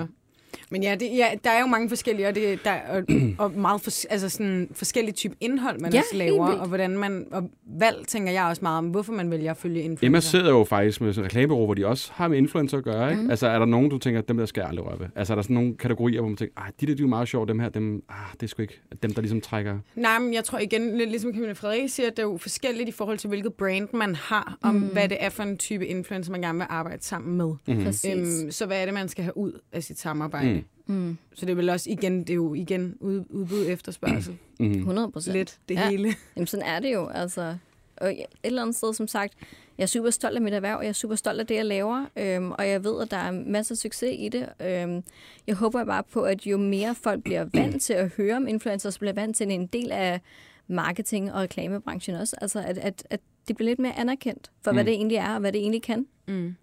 B: Men ja, det, ja, der er jo mange forskellige, og, det, der, og, *clears throat* og meget fors, altså sådan forskellige type indhold, man
C: Ja,
B: også laver, og hvordan man, og valg tænker jeg også meget om, hvorfor man vælger at følge influencer.
A: Emma sidder jo faktisk med sådan reklamebureau, hvor de også har med influencer at gøre. Ikke? Mm. Altså, er der nogen, du tænker, dem der skal jeg aldrig røre ved? Altså, er der sådan nogle kategorier, hvor man tænker, ah, de der, de er jo meget sjove, dem her, dem, ah, det er sgu ikke dem, der ligesom trækker...
B: Nej, men jeg tror igen, lidt ligesom Camilla Frederik siger, at det er jo forskelligt i forhold til, hvilket brand man har, om mm. hvad det er for en type influencer, man gerne vil arbejde sammen med.
C: Præcis.
B: Øhm, så hvad er det, man skal have ud af sit samarbejde?
A: Mm.
C: Mm,
B: Så det er vel også igen, det er jo igen ud, udbud efterspørgsel. *clears throat*
A: Mm.
C: 100 procent.
B: Lidt det
C: Ja.
B: hele.
C: Jamen, sådan er det jo. Altså, og et eller andet sted, som sagt, jeg er super stolt af mit erhverv, og jeg er super stolt af det, jeg laver, øhm, og jeg ved, at der er masser af succes i det. Øhm, jeg håber bare på, at jo mere folk bliver *clears throat* vant til at høre om influencers, bliver vant til en del af marketing- og reklamebranchen også. Altså, at, at, at det bliver lidt mere anerkendt for, hvad
A: Mm.
C: det egentlig er, og hvad det egentlig kan.
B: Mm.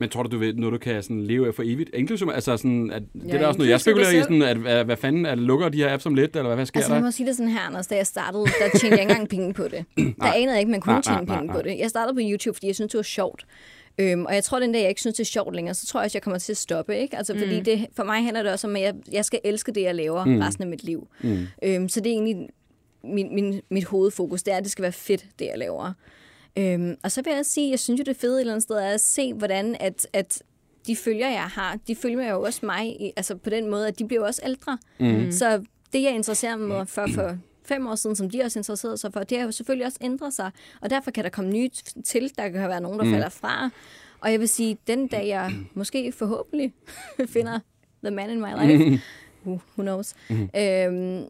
A: Men tror du, du ved, noget, du kan sådan leve af for evigt? Inklusive, altså sådan, at det
B: Ja,
A: er der også noget, jeg spekulerer i, sådan, at, hvad, hvad fanden, at lukker de her apps om lidt, eller hvad sker
C: Altså, jeg
A: der?
C: må sige det sådan her, Anders, da jeg startede, der tjente jeg ikke engang penge på det. *clears throat* Der anede jeg ikke, man kunne
A: Nej,
C: tjene
A: nej,
C: penge
A: nej.
C: på det. Jeg startede på YouTube, fordi jeg syntes, det var sjovt. Øhm, og jeg tror, den dag, jeg ikke synes, det er sjovt længere, så tror jeg også, jeg kommer til at stoppe. Ikke? Altså, fordi
B: Mm.
C: det, for mig handler det også om, at jeg, jeg skal elske det, jeg laver
A: mm.
C: resten af mit liv.
A: Mm.
C: Øhm, så det er egentlig min, min, mit hovedfokus, det er, at det skal være fedt, det jeg laver. Øhm, og så vil jeg sige, jeg synes jo, det fede et eller andet sted er at se, hvordan at, at de følger, jeg har, de følger jo også mig, i, altså på den måde, at de bliver også ældre.
A: Mm.
C: Så det, jeg interesserer mig for for fem år siden, som de også interesserede sig for, det har jo selvfølgelig også ændret sig. Og derfor kan der komme nye t- til. Der kan være nogen, der
A: Mm.
C: mm. falder fra. Og jeg vil sige, den dag jeg måske forhåbentlig *laughs* finder the man in my life, who, who knows,
A: Mhm.
C: øhm,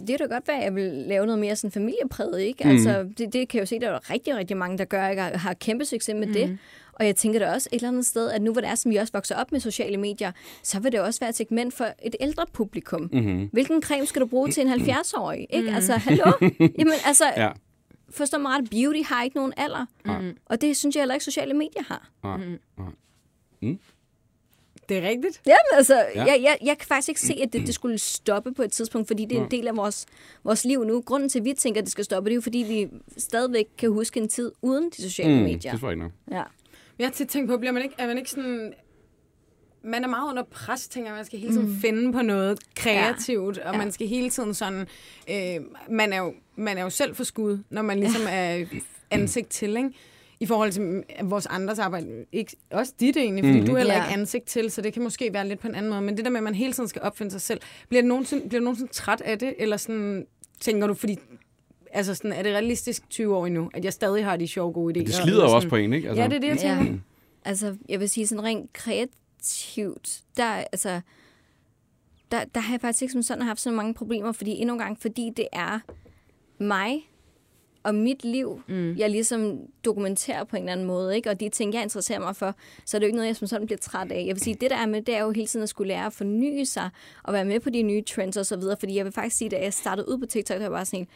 C: det er da godt være, at jeg vil lave noget mere sådan familiepræget, ikke?
A: Mhm.
C: Altså, det, det kan jeg jo se, der er rigtig, rigtig mange, der gør, ikke? Og har kæmpe succes med mm. det. Og jeg tænker da også et eller andet sted, at nu hvor det er, som vi også vokser op med sociale medier, så vil det også være et segment for et ældre publikum.
A: Mm-hmm.
C: Hvilken creme skal du bruge til en 70-årig? Ikke? Altså, hallo? *laughs* Jamen, altså,
A: Ja.
C: forstå mig ret, beauty har ikke nogen alder.
A: Nej.
C: Og det synes jeg heller ikke, sociale medier har.
A: Nej. Nej.
B: Det er rigtigt.
C: Jamen, altså,
A: Ja.
C: ja. jeg, jeg, jeg kan faktisk ikke se, at det, det skulle stoppe på et tidspunkt, fordi det er en del af vores, vores liv nu. Grunden til, at vi tænker, at det skal stoppe, det er jo, fordi vi stadigvæk kan huske en tid uden de sociale
A: Mm,
C: medier.
A: det tror jeg ikke nok.
C: Ja.
B: Jeg har tit tænkt på, bliver man ikke, er man ikke sådan... Man er meget under pres, tænker. Man skal hele tiden mm. finde på noget kreativt, ja. og
C: Ja.
B: man skal hele tiden sådan... Øh, man, er jo, man er jo selv for skud, når man ligesom er ansigt til, ikke? I forhold til mm, vores andres arbejde. Ikke, også dit egentlig, fordi mm. du er heller
C: Ja.
B: ikke ansigt til, så det kan måske være lidt på en anden måde. Men det der med, at man hele tiden skal opfinde sig selv, bliver du nogensinde, bliver du nogensinde træt af det? Eller sådan, tænker du, fordi... Altså sådan, er det realistisk 20 år endnu, at jeg stadig har de sjove gode idéer?
A: Det slider
B: Eller
A: jo også
B: sådan-
A: på en, ikke? Altså,
B: Ja, det er det, jeg tænker.
C: Ja. Altså, jeg vil sige sådan rent kreativt, der, altså, der, der har jeg faktisk ikke som sådan haft så mange problemer, fordi endnu en gang, fordi det er mig og mit liv, mm. jeg ligesom dokumenterer på en eller anden måde, ikke? og de ting, jeg interesserer mig for, så er det jo ikke noget, jeg som sådan bliver træt af. Jeg vil sige, det der er med, det er jo hele tiden at skulle lære at forny sig, og være med på de nye trends og så videre, fordi jeg vil faktisk sige, da jeg startede ud på TikTok, der var bare sådan en,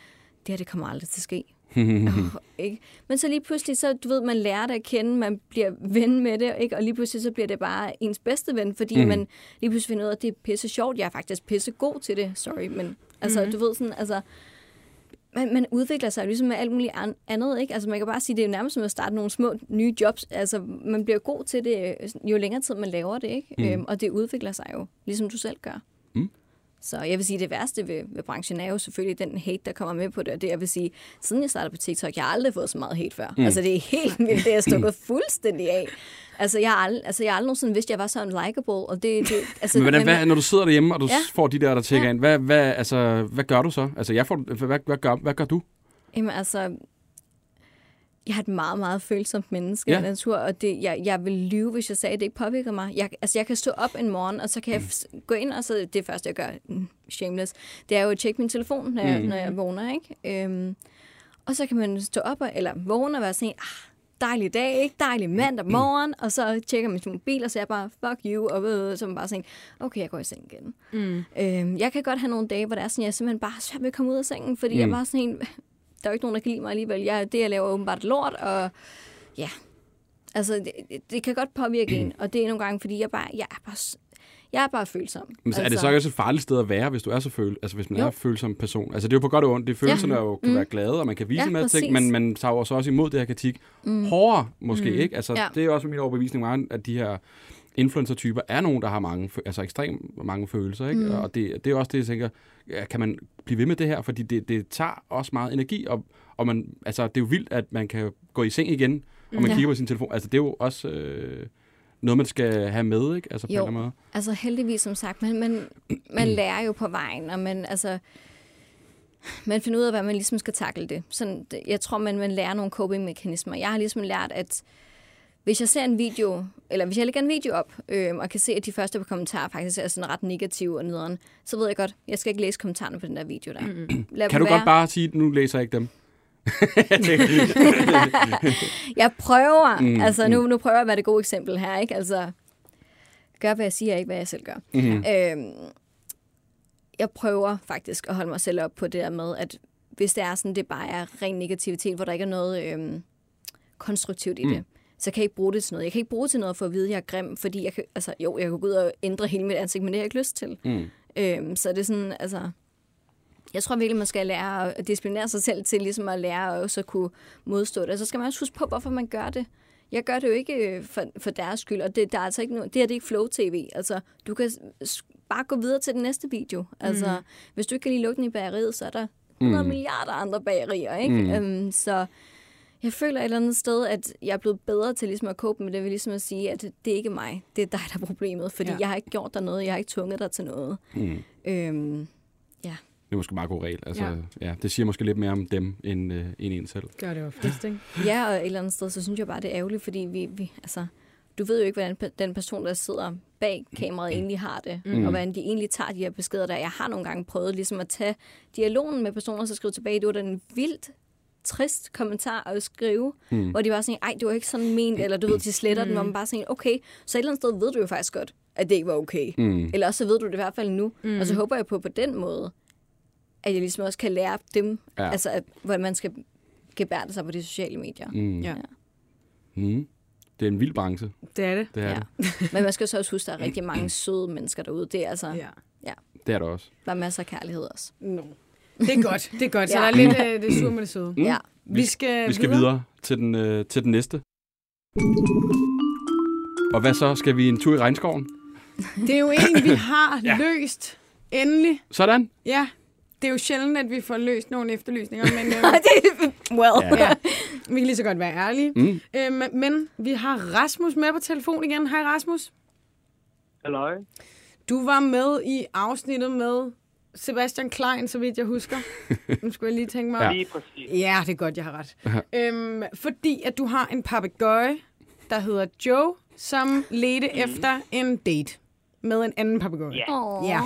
C: det her, det kommer aldrig til at ske. *laughs* oh, ikke? Men så lige pludselig, så du ved, man lærer det at kende, man bliver ven med det, ikke? og lige pludselig så bliver det bare ens bedste ven, fordi mm. man lige pludselig finder ud af, at det er pisse sjovt. Jeg er faktisk pisse god til det, sorry, men altså,
B: Mhm.
C: du ved sådan, altså, man, man udvikler sig ligesom med alt muligt an- andet, ikke? Altså man kan bare sige, det er jo nærmest som at starte nogle små nye jobs. Altså man bliver god til det, øh, jo længere tid man laver det, ikke?
A: Mm.
C: Øhm, og det udvikler sig jo, ligesom du selv gør.
A: Mm.
C: Så jeg vil sige, det værste ved, ved branchen er jo selvfølgelig den hate, der kommer med på det. Og det jeg vil sige, siden jeg startede på TikTok, jeg har aldrig fået så meget hate før.
A: Mm.
C: Altså det er helt vildt, det er stukket *clears throat* fuldstændig af. Altså jeg har aldrig, altså, jeg har aldrig nogensinde vidst, at jeg var så unlikable. Og det, det, *laughs* altså,
A: Men hvordan, hvad, når du sidder derhjemme, og du ja. Får de der, der tækker ja. Ind, hvad, hvad, altså, hvad gør du så? Altså, jeg får, hvad, hvad, gør, hvad gør du?
C: Jamen altså, jeg er et meget, meget følsomt menneske ja. Af natur, og det, jeg, jeg vil lyve, hvis jeg sagde, at det ikke påvirker mig. Jeg, altså, jeg kan stå op en morgen, og så kan jeg f- gå ind, og så det første, jeg gør, mm, shameless, det er jo at tjekke min telefon, når jeg,
A: Mm.
C: når jeg vågner, ikke? Øhm, og så kan man stå op, og, eller vågne og være sådan, ah, dejlig dag, ikke? Dejlig mandag morgen, og så tjekker man sin mobil, og så er jeg bare, fuck you, og øh, så man bare sådan, okay, jeg går i seng igen.
B: Mm.
C: Øhm, jeg kan godt have nogle dage, hvor det er sådan, jeg simpelthen bare svært ved at komme ud af sengen, fordi mm. jeg bare sådan en, der er jo ikke nogen, der kan lide mig alligevel. Jeg, det, jeg laver, er åbenbart lort, og ja, altså, det, det- kan godt påvirke en, og det er nogle gange, fordi jeg bare, jeg er bare, jeg er bare følsom.
A: Men altså, er det så også et farligt sted at være, hvis du er så føl altså hvis man jo. Er følsom person? Altså det er jo på godt og ondt. Det er følelserne, ja. jo kan mm. være glade, og man kan vise
C: Ja,
A: en masse ting, men man tager jo så også imod det her kritik. Mm. Hårdere måske, mm. ikke? Altså
C: Ja.
A: det er jo også min overbevisning, mange, at de her influencer-typer er nogen, der har mange, altså ekstremt mange følelser, ikke? Mm. Og det, det er også det, jeg tænker, ja, kan man blive ved med det her? Fordi det, det tager også meget energi, og, og man, altså, det er jo vildt, at man kan gå i seng igen, og man
C: Ja.
A: kigger på sin telefon. Altså det er jo også øh, noget, man skal have med, ikke? Altså på
C: Jo.
A: en måde.
C: Altså heldigvis, som sagt, men man, man *clears throat* lærer jo på vejen, og man, altså, man finder ud af, hvad man ligesom skal takle det. Sådan, det- jeg tror, man, man lærer nogle coping-mekanismer. Jeg har ligesom lært, at hvis jeg ser en video, eller hvis jeg lægger en video op, øh, og kan se, at de første kommentarer faktisk er sådan ret negative og nederen, så ved jeg godt, jeg skal ikke læse kommentarerne på den der video der. Mm-hmm. Lad
A: Kan du
C: være.
A: godt bare sige, nu læser jeg ikke dem? *laughs* *laughs*
C: Jeg prøver.
A: Mm,
C: Mm, altså, nu, nu prøver jeg at være det gode eksempel her, ikke? Altså, gør, hvad jeg siger, ikke hvad jeg selv gør. Mm-hmm. Øhm, jeg prøver faktisk at holde mig selv op på det der med, at hvis det er sådan, det bare er ren negativitet, hvor der ikke er noget øhm, konstruktivt i
A: Mm.
C: det, så kan jeg ikke bruge det til noget. Jeg kan ikke bruge det til noget for at vide, at jeg er grim, fordi jeg kan, altså, jo, jeg kan gå ud og ændre hele mit ansigt, men det har jeg ikke lyst til.
A: Mm.
C: Øhm, så det er sådan, altså... Jeg tror virkelig, man skal lære at disciplinere sig selv til ligesom at lære at også kunne modstå det. Og så skal man også huske på, hvorfor man gør det. Jeg gør det jo ikke øh, for, for deres skyld, og det, der er altså ikke noget, det her det er ikke flow-tv. Altså, du kan bare gå videre til den næste video. Altså, mm. hvis du ikke kan lide lugten i bageriet, så er der 100 mm. milliarder andre bagerier, ikke? Mm. Øhm, så jeg føler et eller andet sted, at jeg er blevet bedre til ligesom at cope med det, ved ligesom at sige, at det er ikke mig, det er dig, der er problemet, fordi
B: ja.
C: jeg har ikke gjort dig noget, jeg har ikke tvunget dig til noget.
A: Mm.
C: Øhm,
A: Det er måske meget god regel. Altså, ja.
B: Ja.
A: Det siger måske lidt mere om dem, end, øh, end en selv.
B: Gør det oftest, ikke? *laughs*
C: Ja, og et eller andet sted, så synes jeg bare, det er ærgerligt, fordi vi, vi altså, du ved jo ikke, hvordan den person, der sidder bag kameraet, egentlig har det, mm. og hvordan de egentlig tager de her beskeder der. Jeg har nogle gange prøvet ligesom at tage dialogen med personer, og så skrive tilbage, det var da en vildt trist kommentar at skrive, mm. hvor de var sådan, ej, det var ikke sådan ment, eller du ved, de sletter mm. den, hvor man bare sådan, okay, så et eller andet sted ved du jo faktisk godt, at det ikke var okay.
A: Mm.
C: Eller også så ved du det i hvert fald nu, mm. og så håber jeg på på den måde, at jeg ligesom også kan lære dem,
A: Ja.
C: ja. altså, at, hvordan man skal gebærde sig på de sociale medier.
A: Mm.
B: Ja.
A: Mm. Det er en vild branche.
B: Det er det.
A: Det er,
C: Ja.
A: det. *laughs*
C: Men man skal så også huske, at der er rigtig mange søde mennesker derude. Det er altså,
B: Ja.
A: det er der også.
C: der er masser af kærlighed også.
B: No. Det er godt, det er godt. Så
C: Ja.
B: der er lidt øh, det sur med det søde.
C: Ja.
B: Vi skal,
A: Vi skal videre til den, øh, til den næste. Og hvad så? Skal vi en tur i regnskoven?
B: Det er jo en, vi har *laughs* ja. løst. Endelig.
A: Sådan.
B: Ja. Det er jo sjældent, at vi får løst nogle efterlysninger, men *laughs* øh,
C: well.
B: ja, *laughs* vi kan lige så godt være ærlige.
A: Mm.
B: Øh, men vi har Rasmus med på telefon igen. Hej Rasmus.
E: Halløj.
B: Du var med i afsnittet med Sebastian Klein, så vidt jeg husker. *laughs* Nu skulle jeg lige tænke mig
A: Ja.
E: Lige præcis.
B: Ja, det er godt, jeg har ret. øhm, fordi at du har en papegøje, der hedder Joe, som ledte mm. efter en date med en anden papegøje.
E: Ja.
C: Åh.
B: Ja.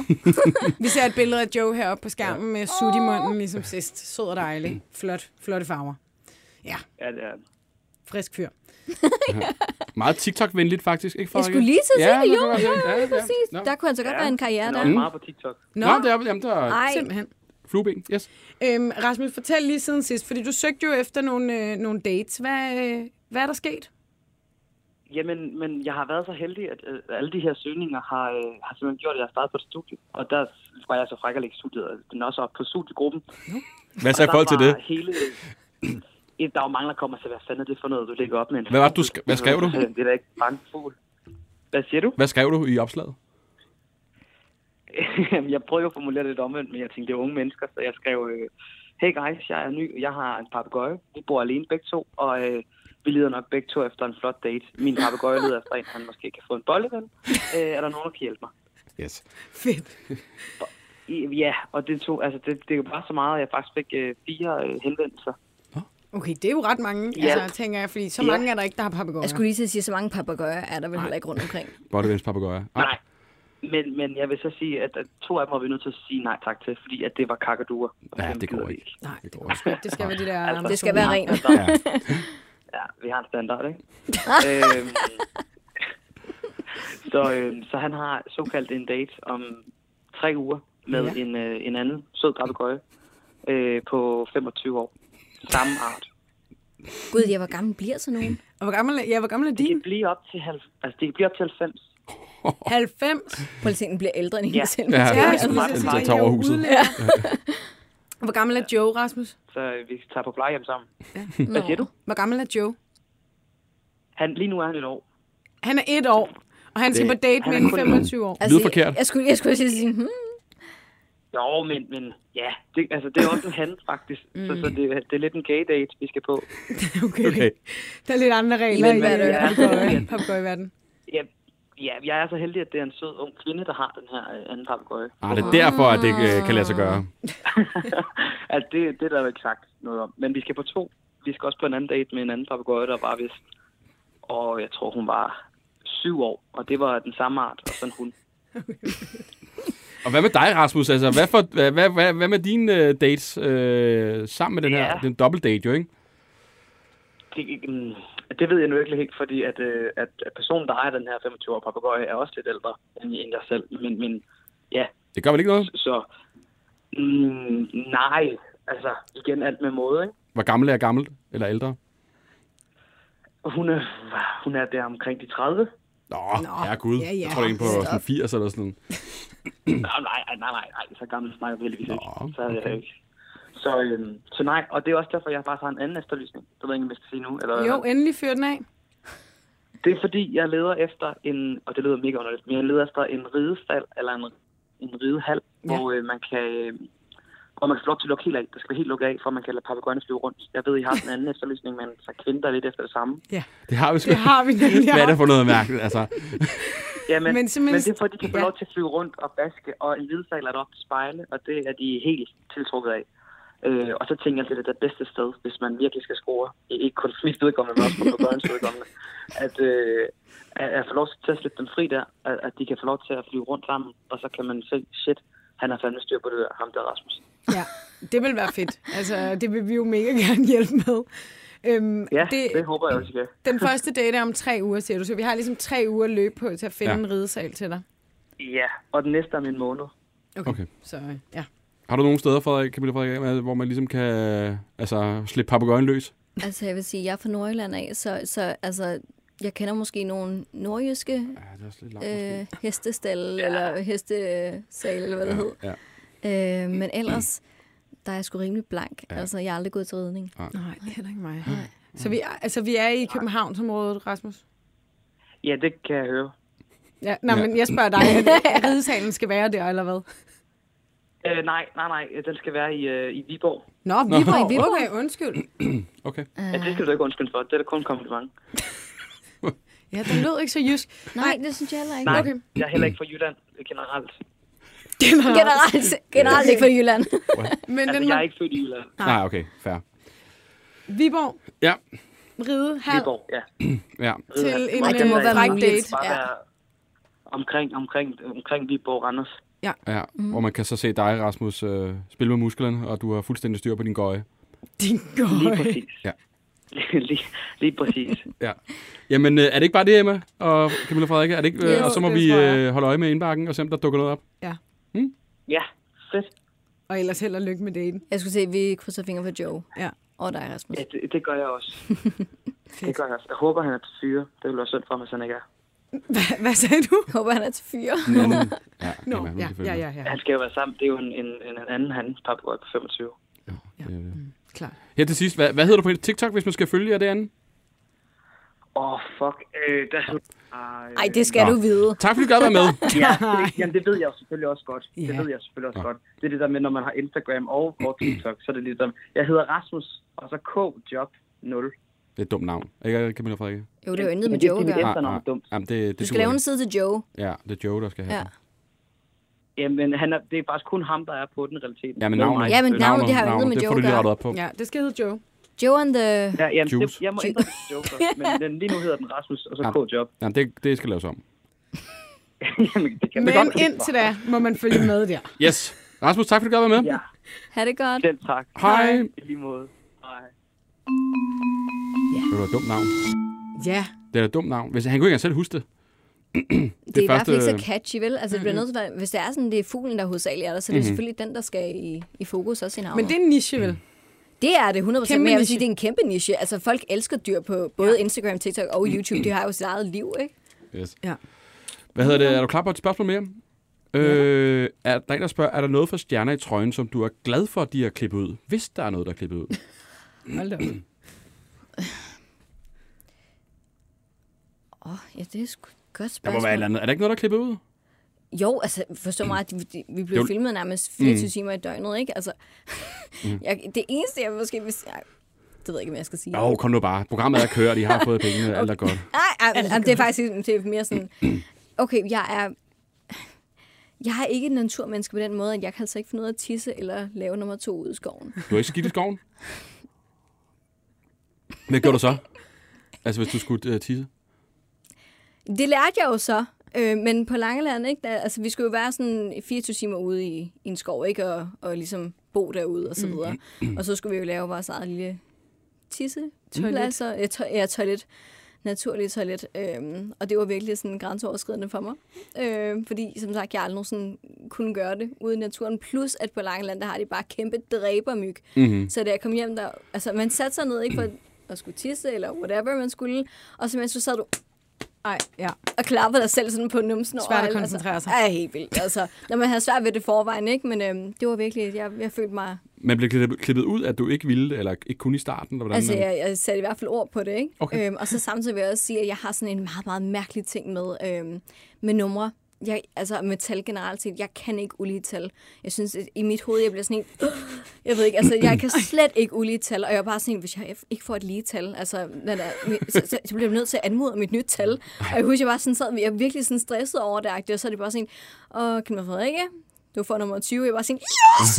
B: Vi ser et billede af Joe heroppe på skærmen med sut i munden, ligesom sidst. Sød og dejlig. Flot. Flotte farver. Ja,
E: Ja, det er
B: frisk fyr. *laughs*
A: Meget TikTok-venligt faktisk, ikke?
C: Jeg skulle lige til at
A: Ja,
C: sige det,
A: det
C: jo, jo,
A: være. Ja, ja.
C: præcis.
A: Nå.
C: Der kunne altså godt være en karriere
E: Han er
C: der.
E: også meget på TikTok.
B: Nå,
A: Nå, det er, jamen, der er
C: Ej,
B: simpelthen.
A: flueben. Yes.
B: Øhm, Rasmus, fortæl lige siden sidst, fordi du søgte jo efter nogle, øh, nogle dates. Hvad, øh, hvad er der sket?
E: Jamen, men jeg har været så heldig, at øh, alle de her søgninger har, øh, har simpelthen gjort, at jeg har startet på et studie. Og der var jeg så fræk at lægge studiet, den også op på studiegruppen.
A: Hvad så i
E: Og
A: forhold til det?
E: Hele, Ja, der er jo mange, der kommer til, hvad fanden er det for noget, du lægger op med en
A: Hvad var du sk- hvad skrev du?
E: Det er da ikke bange fugl. Hvad siger du?
A: Hvad skrev du i opslaget? *laughs*
E: Jeg prøver jo at formulere det lidt omvendt, men jeg tænkte, det er unge mennesker, så jeg skrev, øh, hey guys, jeg er ny, jeg har en papegøje, vi bor alene begge to, og øh, vi lider nok begge to efter en flot date. Min papegøje lider efter en, han måske kan få en bolleven. Øh, er der nogen, der kan hjælpe mig?
A: Yes.
B: Fedt. *laughs*
E: Ja, og det tog, altså det, det er jo bare så meget, at jeg faktisk fik øh, fire øh, henvendelser.
B: Okay, det er jo ret mange,
E: Ja.
B: altså, tænker jeg, fordi så
E: Ja.
B: mange er der ikke, der har papegøjer.
C: Jeg skulle lige til at sige, så mange papegøjer er der vel heller ikke rundt omkring.
A: Bottevims papegøjer. Ah,
E: Nej. Men, men jeg vil så sige, at, at to af dem var vi nødt til at sige nej tak til, fordi at det var kakaduer.
A: Ja, det går ikke.
B: Nej,
A: Det
B: det,
A: går ikke.
B: det skal være de der...
E: Altså,
C: Det skal være rent.
A: Ja. *laughs*
E: Ja, vi har en standard, ikke? *laughs* øhm, så, øhm, så han har såkaldt en date om tre uger med
B: Ja.
E: ja. en, øh, en anden sød papegøje øh, på 25 år. Samme art.
C: Gud, jeg var gammel bliver sådan nogen.
B: Og hvor gammel, ja, hvor gammel er din?
E: blive op til, halv, altså, de kan blive op til 90.
B: 90?
C: Prøv lige at se, den bliver ældre end
E: Ja.
C: hende selv.
A: Ja,
B: Ja,
A: ja,
B: jeg
A: ja,
B: at
A: den
B: sige,
A: tager over
B: er
A: huset.
B: udlært. Hvor gammel er Joe, Rasmus?
E: Så øh, vi tager på plejehjem sammen. Hvad siger du?
B: Hvor gammel er Joe?
E: Han, lige nu er han et år.
B: Han er et år, og han skal på date
E: han
B: med en
E: kun-
B: 25 år.
A: Lyder forkert.
C: Jeg, jeg, skulle, jeg skulle sige, hmm,
E: Jo, men, men ja, det, altså, det er også en han, faktisk. Mm. Så, så det, det er lidt en gay date, vi skal på. *laughs*
B: Okay.
A: Okay.
B: Der er lidt andre regler
C: Men
B: i
C: hvad er det?
B: øh, papegøje- papegøjeverdenen.
E: Ja, ja, jeg er så heldig, at det er en sød ung kvinde, der har den her øh, anden papegøje.
A: Ah, det er derfor, at det øh, kan lade sig gøre. *laughs*
E: altså, det, det er der jo ikke sagt noget om. Men vi skal på to. Vi skal også på en anden date med en anden papegøje, der var vist. Og jeg tror, hun var syv år, og det var den samme art, og sådan hun. *laughs*
A: Og hvad med dig, Rasmus? Altså, hvad, for, hvad, hvad, hvad, hvad med dine øh, dates øh, sammen med den her
E: Ja.
A: den dobbelt date, jo, ikke?
E: Det, mm, det ved jeg nu ikke helt, fordi at, øh, at at personen, der ejer den her 25-årige papegøje, er også lidt ældre end, jeg selv. Men, men ja,
A: Det gør vel ikke noget?
E: så mm, nej, altså igen alt med måde, ikke?
A: Hvor gammel er gammel eller ældre?
E: Hun er, hun er der omkring de 30.
A: Nå,
B: Nå,
A: ja, gud.
B: ja, ja.
A: Jeg tror, det er en på sådan 80 eller sådan.
E: Nej, nej, nej, nej, nej, så gammel snakker vi heldigvis ikke. Så er jeg
A: okay.
E: ikke. Så, øhm, så nej, og det er også derfor, jeg faktisk har en anden efterlysning. Det ved jeg ikke, om jeg skal sige nu. Eller,
B: Jo, endelig fyr den af.
E: Det er fordi, jeg leder efter en, og det lyder mega underligt, men jeg leder efter en ridestald, eller en, en ridehal,
B: Ja.
E: ja. hvor øh, man kan... Øh, hvor man kan få lov til at lukke helt af. Der skal være helt lukket af, for man kan lade papegøjerne flyve rundt. Jeg ved, I har den anden efterlysning, men så kvinder der lidt efter det samme.
A: Det har vi sgu.
B: Det har vi nemlig
A: Hvad er det for noget mærkeligt? Altså, *laughs*
E: Ja, men,
B: Men
E: men,
B: simpelthen-
E: men det er for, at de kan få
B: ja.
E: lov til at flyve rundt og baske, og en hvidesal er der op til spejle, og det er de helt tiltrukket af. Øh, og så tænker jeg, at det er det bedste sted, hvis man virkelig skal score, ikke kun for mit vedkommende, men også for børns vedkommende, at, øh, at, at få lov til at slippe dem fri der, at, at de kan få lov til at flyve rundt sammen, og så kan man se, shit, han har fandme styr på det der, ham der Rasmus.
B: Ja, det vil være fedt. Altså, det vil vi jo mega gerne hjælpe med. Øhm,
E: Ja, det, det håber jeg også, kan.
B: Den første date er om tre uger, siger du. Så vi har ligesom tre uger løb på til at finde
A: Ja.
B: ja. en ridesal til dig.
E: Ja, og den næste er min måned.
A: Okay.
B: Så øh, ja.
A: Har du nogle steder, Frederik, Camilla Frederik, hvor man ligesom kan altså, slippe papegøjen løs?
C: Altså, jeg vil sige, jeg er fra Nordjylland af, så, så altså, jeg kender måske nogle nordjyske
A: Ja, det er også lidt langt.
C: øh, ja. eller hestesal, eller hvad det hed.
A: ja.
C: Øh, men ellers, der er jeg sgu rimelig blank.
A: Ja.
C: Ja. Altså, jeg har aldrig gået til ridning.
B: Nej, det er heller ikke mig. Nej. Så vi, er- altså, vi er i Københavnsområdet, Rasmus?
E: Ja, det kan jeg høre.
B: Ja, nej,
A: Ja.
B: men jeg spørger dig, at *laughs* ridesalen skal være der, eller hvad?
E: Øh, nej, nej, nej, den skal være i, øh, i Viborg.
B: Nå, Viborg.
C: i Viborg.
B: Okay, undskyld. *clears throat*
A: Okay.
E: Ja, det skal du ikke undskylde for. Det er da kun kompliment. *laughs*
B: Ja, den lød ikke så jysk.
C: Nej, det synes jeg heller ikke.
E: Nej,
B: Okay.
E: jeg er heller ikke fra Jylland generelt.
C: Generelt, generelt ikke for Jylland. *laughs*
B: Men
E: Altså,
B: den
E: jeg er ikke født i Jylland.
A: Nej, okay, fair.
B: Viborg,
A: Ja,
B: ridehal
E: Viborg, ja. *clears throat*
A: ja.
B: til en
C: Ej, det må
B: øh,
C: være
B: date.
C: Ja.
E: omkring, omkring, omkring Viborg Randers.
A: Ja. Mm. Hvor man kan så se dig, Rasmus, øh, spille med musklerne, og du har fuldstændig styr på din gøje.
B: Din
E: Lige
B: gøj.
E: præcis.
A: Ja. *laughs*
E: lige, lige præcis.
A: Ja. Jamen, øh, er det ikke bare det, Emma og Camilla Frederik? Er det ikke, øh,
B: Jo,
A: og så må vi øh, holde øje med indbakken og se, om der dukker noget op.
E: Ja, fedt.
B: Og ellers held og lykke med daten.
C: Jeg skulle se, at vi krydser fingre for Joe.
B: Ja.
C: Og dig, Rasmus.
E: Ja, det, det gør jeg også. *laughs* det gør jeg også. Jeg håber, han er til fyre. Det vil være synd for mig, hvis han ikke er.
B: Hvad, hvad sagde du?
C: Jeg håber, han er til fyre. *laughs*
A: Ja,
B: Nå, ja, ja,
A: med.
B: ja, ja.
E: Han skal jo være sammen. Det er jo en, en, en anden han, papegøje på 25.
A: Ja, det er det.
B: Klar.
A: Her til sidst, hvad, hvad hedder du på TikTok, hvis man skal følge jer derinde?
E: Åh, oh, fuck. Øh, der...
C: Ej, det skal
A: Nå.
C: du vide.
A: Tak fordi du gad være med. *laughs*
E: Ja, det, jamen, det ved jeg jo selvfølgelig også godt. Det
B: Ja.
E: ved jeg selvfølgelig også godt. Det er det der med, når man har Instagram og, og TikTok, så er det ligesom... Jeg hedder Rasmus, og så K-Job 0.
A: Det er et dumt navn. Ikke, Camilla Frederik?
C: Jo, det er jo intet med
E: Men det er
C: Joe at gøre.
E: efternavn er dumt.
A: Jamen, det, det
C: Du skal lave en side til Joe.
A: Ja, det er Joe, der skal have
C: Ja.
A: det.
E: Jamen, han er, det er faktisk kun ham, der er på den i realiteten.
A: Ja, men navnet.
C: Ja, men navnet, det har jo intet med
A: det
C: Joe
A: får du lige
C: at gøre.
A: op på.
B: Ja, det skal hedde Joe.
C: Joe and the...
E: Ja, jamen,
A: Juice.
E: det, jeg må ændre det til Joker, men *laughs* den, lige nu hedder den Rasmus, og så
A: Ja.
E: K-job.
A: Ja, det, det skal laves om. *laughs*
E: jamen, det kan
B: Men
E: godt.
B: indtil da må man følge med der.
A: Yes. Rasmus, tak fordi du gad være med.
E: Ja,
C: Ha' det godt.
E: selv tak.
A: Hej.
E: I lige måde. Hej.
A: Det var et dumt navn.
B: Ja.
A: Det er et dumt navn. Hvis, han kunne ikke engang selv huske det. *clears throat*
C: Det er i hvert fald ikke
A: første-
C: så catchy, vel? Altså, det bliver nødt til at hvis det er sådan, det er fuglen, der hovedsageligt er der, så det er
A: Mhm.
C: selvfølgelig den, der skal i, i fokus også i navnet.
B: Men det er en niche, vel?
C: Det er det 100%,
B: Kæmpe
C: men jeg vil sige, det er en kæmpe niche. Altså, folk elsker dyr på både Instagram, TikTok og YouTube. De har jo sit eget liv, ikke?
A: Yes.
B: Ja.
A: Hvad hedder det? Er du klar på et spørgsmål mere? Øh, er der en, der spørger, er der noget fra stjerner i trøjen, som du er glad for, at de har klippet ud? Hvis der er noget, der er klippet ud. *laughs*
B: Hold da. *clears throat*
C: Åh, oh, ja, det er sgu et godt
A: Der må
C: spørgsmål.
A: være et eller andet. Er der ikke noget, der er klippet ud?
C: Jo, altså, forstå mig, at de, vi blev
A: Jo.
C: filmet nærmest 24 mm. timer i døgnet, ikke? Altså, mm. *laughs* jeg, det eneste, jeg måske vil sige... Ej, det ved jeg ikke, hvad jeg skal sige.
A: Jo, kom nu bare. Programmet er kørt, de har fået pengene, *laughs* alt er godt.
C: Nej, ej, ej, det er faktisk det er mere sådan... *clears throat* Okay, jeg er... Jeg er ikke et naturmenneske på den måde, at jeg kan altså ikke finde ud af at tisse eller lave nummer to ud i skoven.
A: Du har ikke skidt i skoven? *laughs* Hvad gjorde du så? Altså, hvis du skulle uh, tisse?
C: Det lærte jeg jo så, øh, men på Langeland, ikke? Der, altså, vi skulle jo være sådan 24 timer ude i, i en skov, ikke? Og, og ligesom bo derude og så videre. Og så skulle vi jo lave vores eget lille tisse, toilet. Ja, to, ja, toilet. Naturligt toilet. Øhm, og det var virkelig sådan grænseoverskridende for mig. Øh, fordi, som sagt, jeg aldrig nogensinde kunne gøre det ude i naturen. Plus, at på Langeland, der har de bare kæmpe dræbermyg.
A: Mm-hmm.
C: Så da jeg kom hjem, der, altså man satte sig ned, ikke for at skulle tisse, eller whatever man skulle. Og så mens du sad du
B: Ej, ja.
C: og klappede dig selv sådan på numsen.
B: Svært at
C: over-
B: koncentrere sig.
C: Altså, ja, helt vildt. Altså, når man havde svært ved det forvejen, ikke? Men øhm, det var virkelig, jeg, jeg følte mig...
A: Men blev klippet- ud, at du ikke ville, eller ikke kunne i starten? Eller hvordan?
C: Altså, jeg, jeg satte i hvert fald ord på det, ikke?
A: Okay.
C: Øhm, og så samtidig vil jeg også sige, at jeg har sådan en meget, meget mærkelig ting med, øhm, med numre. Jeg, altså med tal generelt set, jeg kan ikke ulige tal. Jeg synes, at i mit hoved, jeg bliver sådan en... Jeg ved ikke, altså jeg kan *clears throat* slet ikke ulige tal, og jeg er bare sådan en, hvis jeg ikke får et lige tal, altså, der, så, så, så, bliver jeg nødt til at anmode om et nyt tal. Og jeg husker, jeg var sådan, sad, jeg er virkelig sådan stresset over det, og så er det bare sådan, åh, Kim Frederikke, du får nummer 20. Jeg var sådan, yes!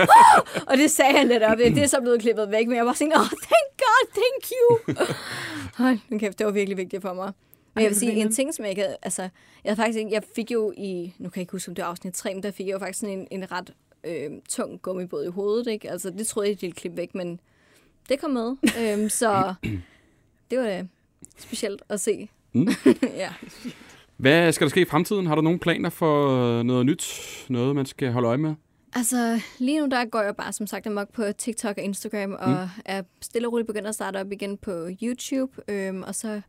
C: *laughs* og det sagde han lidt op. Det er så blevet klippet væk, men jeg var sådan, oh, thank God, thank you. *laughs* Hold nu kæft, det var virkelig vigtigt for mig. Men jeg vil sige, en ting, som jeg ikke havde, altså, jeg havde faktisk jeg fik jo i, nu kan jeg ikke huske, om det var afsnit 3, men der fik jeg jo faktisk sådan en, en ret øh, tung gummibåd i hovedet, ikke? Altså, det troede jeg, de ville klippe væk, men det kom med. øhm, så det var det specielt at se.
A: Mm. *laughs*
C: ja.
A: Hvad skal der ske i fremtiden? Har du nogle planer for øh, noget nyt? Noget, man skal holde øje med?
C: Altså, lige nu der går jeg bare som sagt amok på TikTok og Instagram, og mm. er stille og roligt begyndt at starte op igen på YouTube, øhm, og så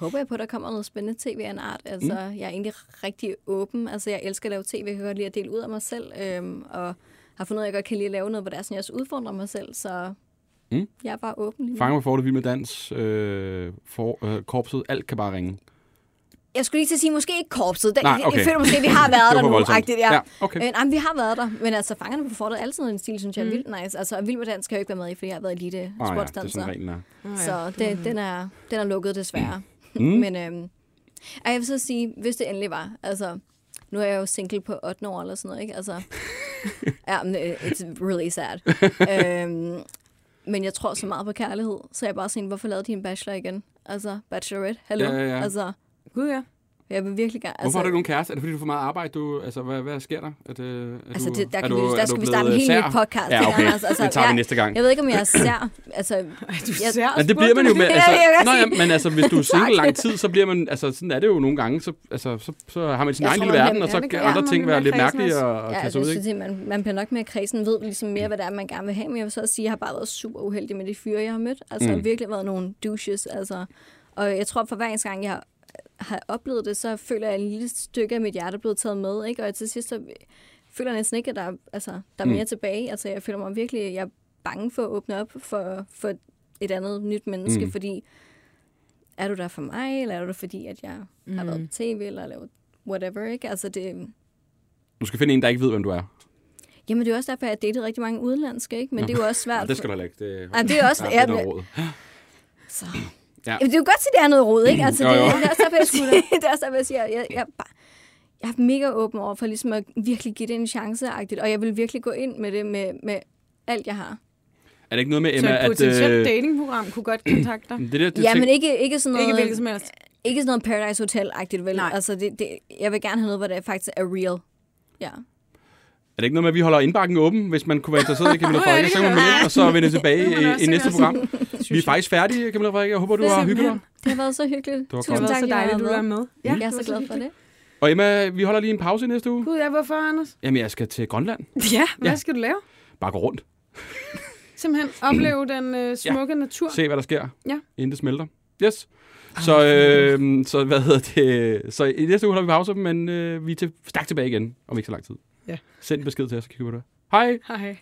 C: håber jeg på, at der kommer noget spændende tv af en art. Altså, mm. jeg er egentlig rigtig åben. Altså, jeg elsker at lave tv. Jeg kan godt lide at dele ud af mig selv, øhm, og har fundet ud af, at jeg godt kan lide at lave noget, hvor det er sådan, jeg også udfordrer mig selv, så
A: Mm.
C: jeg er bare åben lige nu.
A: Fanger mig for det vild med dans, øh, for, øh, korpset, alt kan bare ringe.
C: Jeg skulle lige til at sige, måske ikke korpset. Den,
A: Nej, okay.
C: Jeg føler måske, at vi har *laughs* været der nu. Agtigt, ja.
A: Ja, okay.
C: Øh, nej, men vi har været der. Men altså, fangerne på fortet er altid en stil, synes jeg er vildt nice. Altså, Vild med Dans skal jeg jo ikke være med i, fordi jeg har været elite
A: Ah, ja, det er
C: sportsdanser.
A: sådan reglen er.
B: Oh,
C: Så det, den, er, den er lukket desværre.
A: Mm.
C: Men øhm, ej, jeg vil så sige, hvis det endelig var, altså, nu er jeg jo single på 8 år eller sådan noget, ikke? Altså, *laughs* ja, men øh, it's really sad. *laughs* øhm, men jeg tror så meget på kærlighed, så jeg er bare sådan, hvorfor lavede de en bachelor igen? Altså, bachelorette, hallo?
A: Ja, ja, ja.
C: Altså,
B: Gud, ja.
C: Jeg vil virkelig gerne...
A: Hvorfor
C: altså,
A: har du ikke nogen kæreste? Er det fordi, du får meget arbejde? Du, altså, hvad, hvad sker der? Er det, er
C: Altså,
A: du,
C: det, der,
A: er
C: kan
A: du,
C: vi,
A: er
C: der
A: du
C: skal vi starte en helt
A: sær?
C: ny podcast.
A: Ja, okay.
C: Anders. Altså,
A: det tager vi
C: jeg,
A: næste gang.
C: Jeg ved ikke, om jeg er sær. *laughs* Altså,
B: Ej, du
C: Jeg-
B: ser
A: Men det bliver man jo med. *laughs*
C: Ja,
A: Altså,
C: jeg
A: nå, ja, men altså, hvis du er *laughs* single lang tid, så bliver man, altså, sådan er det jo nogle gange, så, altså, så, så har man sin
C: Jeg
A: egen lille verden, og så
B: ja,
A: kan andre
B: ja,
A: ting
B: bliver
A: være lidt mærkelige
C: Ja,
A: kaste
C: altså,
A: ud,
C: jeg synes, man, man bliver nok mere kredsen, ved ligesom mere, hvad det er, man gerne vil have. Men jeg vil så sige, at jeg har bare været super uheldig med de fyre, jeg har mødt. Altså,
A: Mm.
C: virkelig været nogle douches. Altså. Og jeg tror, for hver eneste gang, jeg har, har oplevet det, så føler jeg, at en lille stykke af mit hjerte er blevet taget med. Ikke? Og til sidst, så føler jeg næsten ikke, at der, er- altså, der er
A: Mm.
C: mere tilbage. Altså, jeg føler mig virkelig, jeg er bange for at åbne op for, for et andet nyt menneske,
A: Mm.
C: mm. fordi er du der for mig, eller er du der fordi, at jeg mm. har været på tv, eller lavet whatever, ikke? Altså, det,
A: Du skal finde en, der ikke ved, hvem du er.
C: Jamen, det er også derfor, jeg har datet rigtig mange udenlandske, ikke? Men det er jo også svært.
A: Ja, det skal du heller ikke. Det,
C: Ej, det er også-
A: ja,
C: ja,
A: det er.
C: Så.
A: Ja.
C: Jamen, det er jo godt, at det er noget rod, ikke? *clears throat* Altså,
A: Jo,
C: det,
A: jo.
C: det, er også derfor, jeg *laughs* siger, det er også derfor, jeg siger, jeg, jeg, er bare, jeg er mega åben over for ligesom at virkelig give det en chance -agtigt, og jeg vil virkelig gå ind med det med, med alt, jeg har.
A: Er det ikke noget med,
B: Så
A: Emma,
B: et
A: at...
B: potentielt
A: øh,
B: datingprogram kunne godt kontakte dig. *clears throat*
A: det der, det
C: Ja,
A: ting-
C: men ikke, ikke sådan noget...
B: Ikke hvilket som helst.
C: Ikke sådan noget Paradise Hotel-agtigt, vel?
B: Nej.
C: Altså, det, det, jeg vil gerne have noget, hvor det faktisk er real. Ja.
A: Er det ikke noget med, at vi holder indbakken åben, hvis man kunne være interesseret i Camilla *laughs*
B: Ja,
A: Frederik? Så
B: kan
A: man melde, og så vende tilbage
B: Det kan man
A: i, i næste program. *laughs* Vi er faktisk færdige, Camilla Frederik. Jeg håber, du har hygget dig.
C: Det har været så hyggeligt.
A: var
C: Tusind
A: godt.
B: Det var
C: tak,
B: så dejligt, du
C: var med. Ja, jeg er så glad for det.
A: Og Emma, vi holder lige en pause i næste uge.
B: Gud, ja, hvorfor, Anders?
A: Jamen, jeg skal til Grønland.
B: Ja, hvad
A: Ja.
B: skal du lave?
A: Bare gå rundt.
B: Simpelthen opleve den øh, smukke natur.
A: Se, hvad der sker,
B: Ja.
A: inden det smelter. Yes. Så, øh, så hvad hedder det? Så i næste uge holder vi pause, men øh, vi er til, stærkt tilbage igen om ikke så lang tid.
B: Ja.
A: Send en besked til os, så kigger vi på det. Hej!
B: Hej.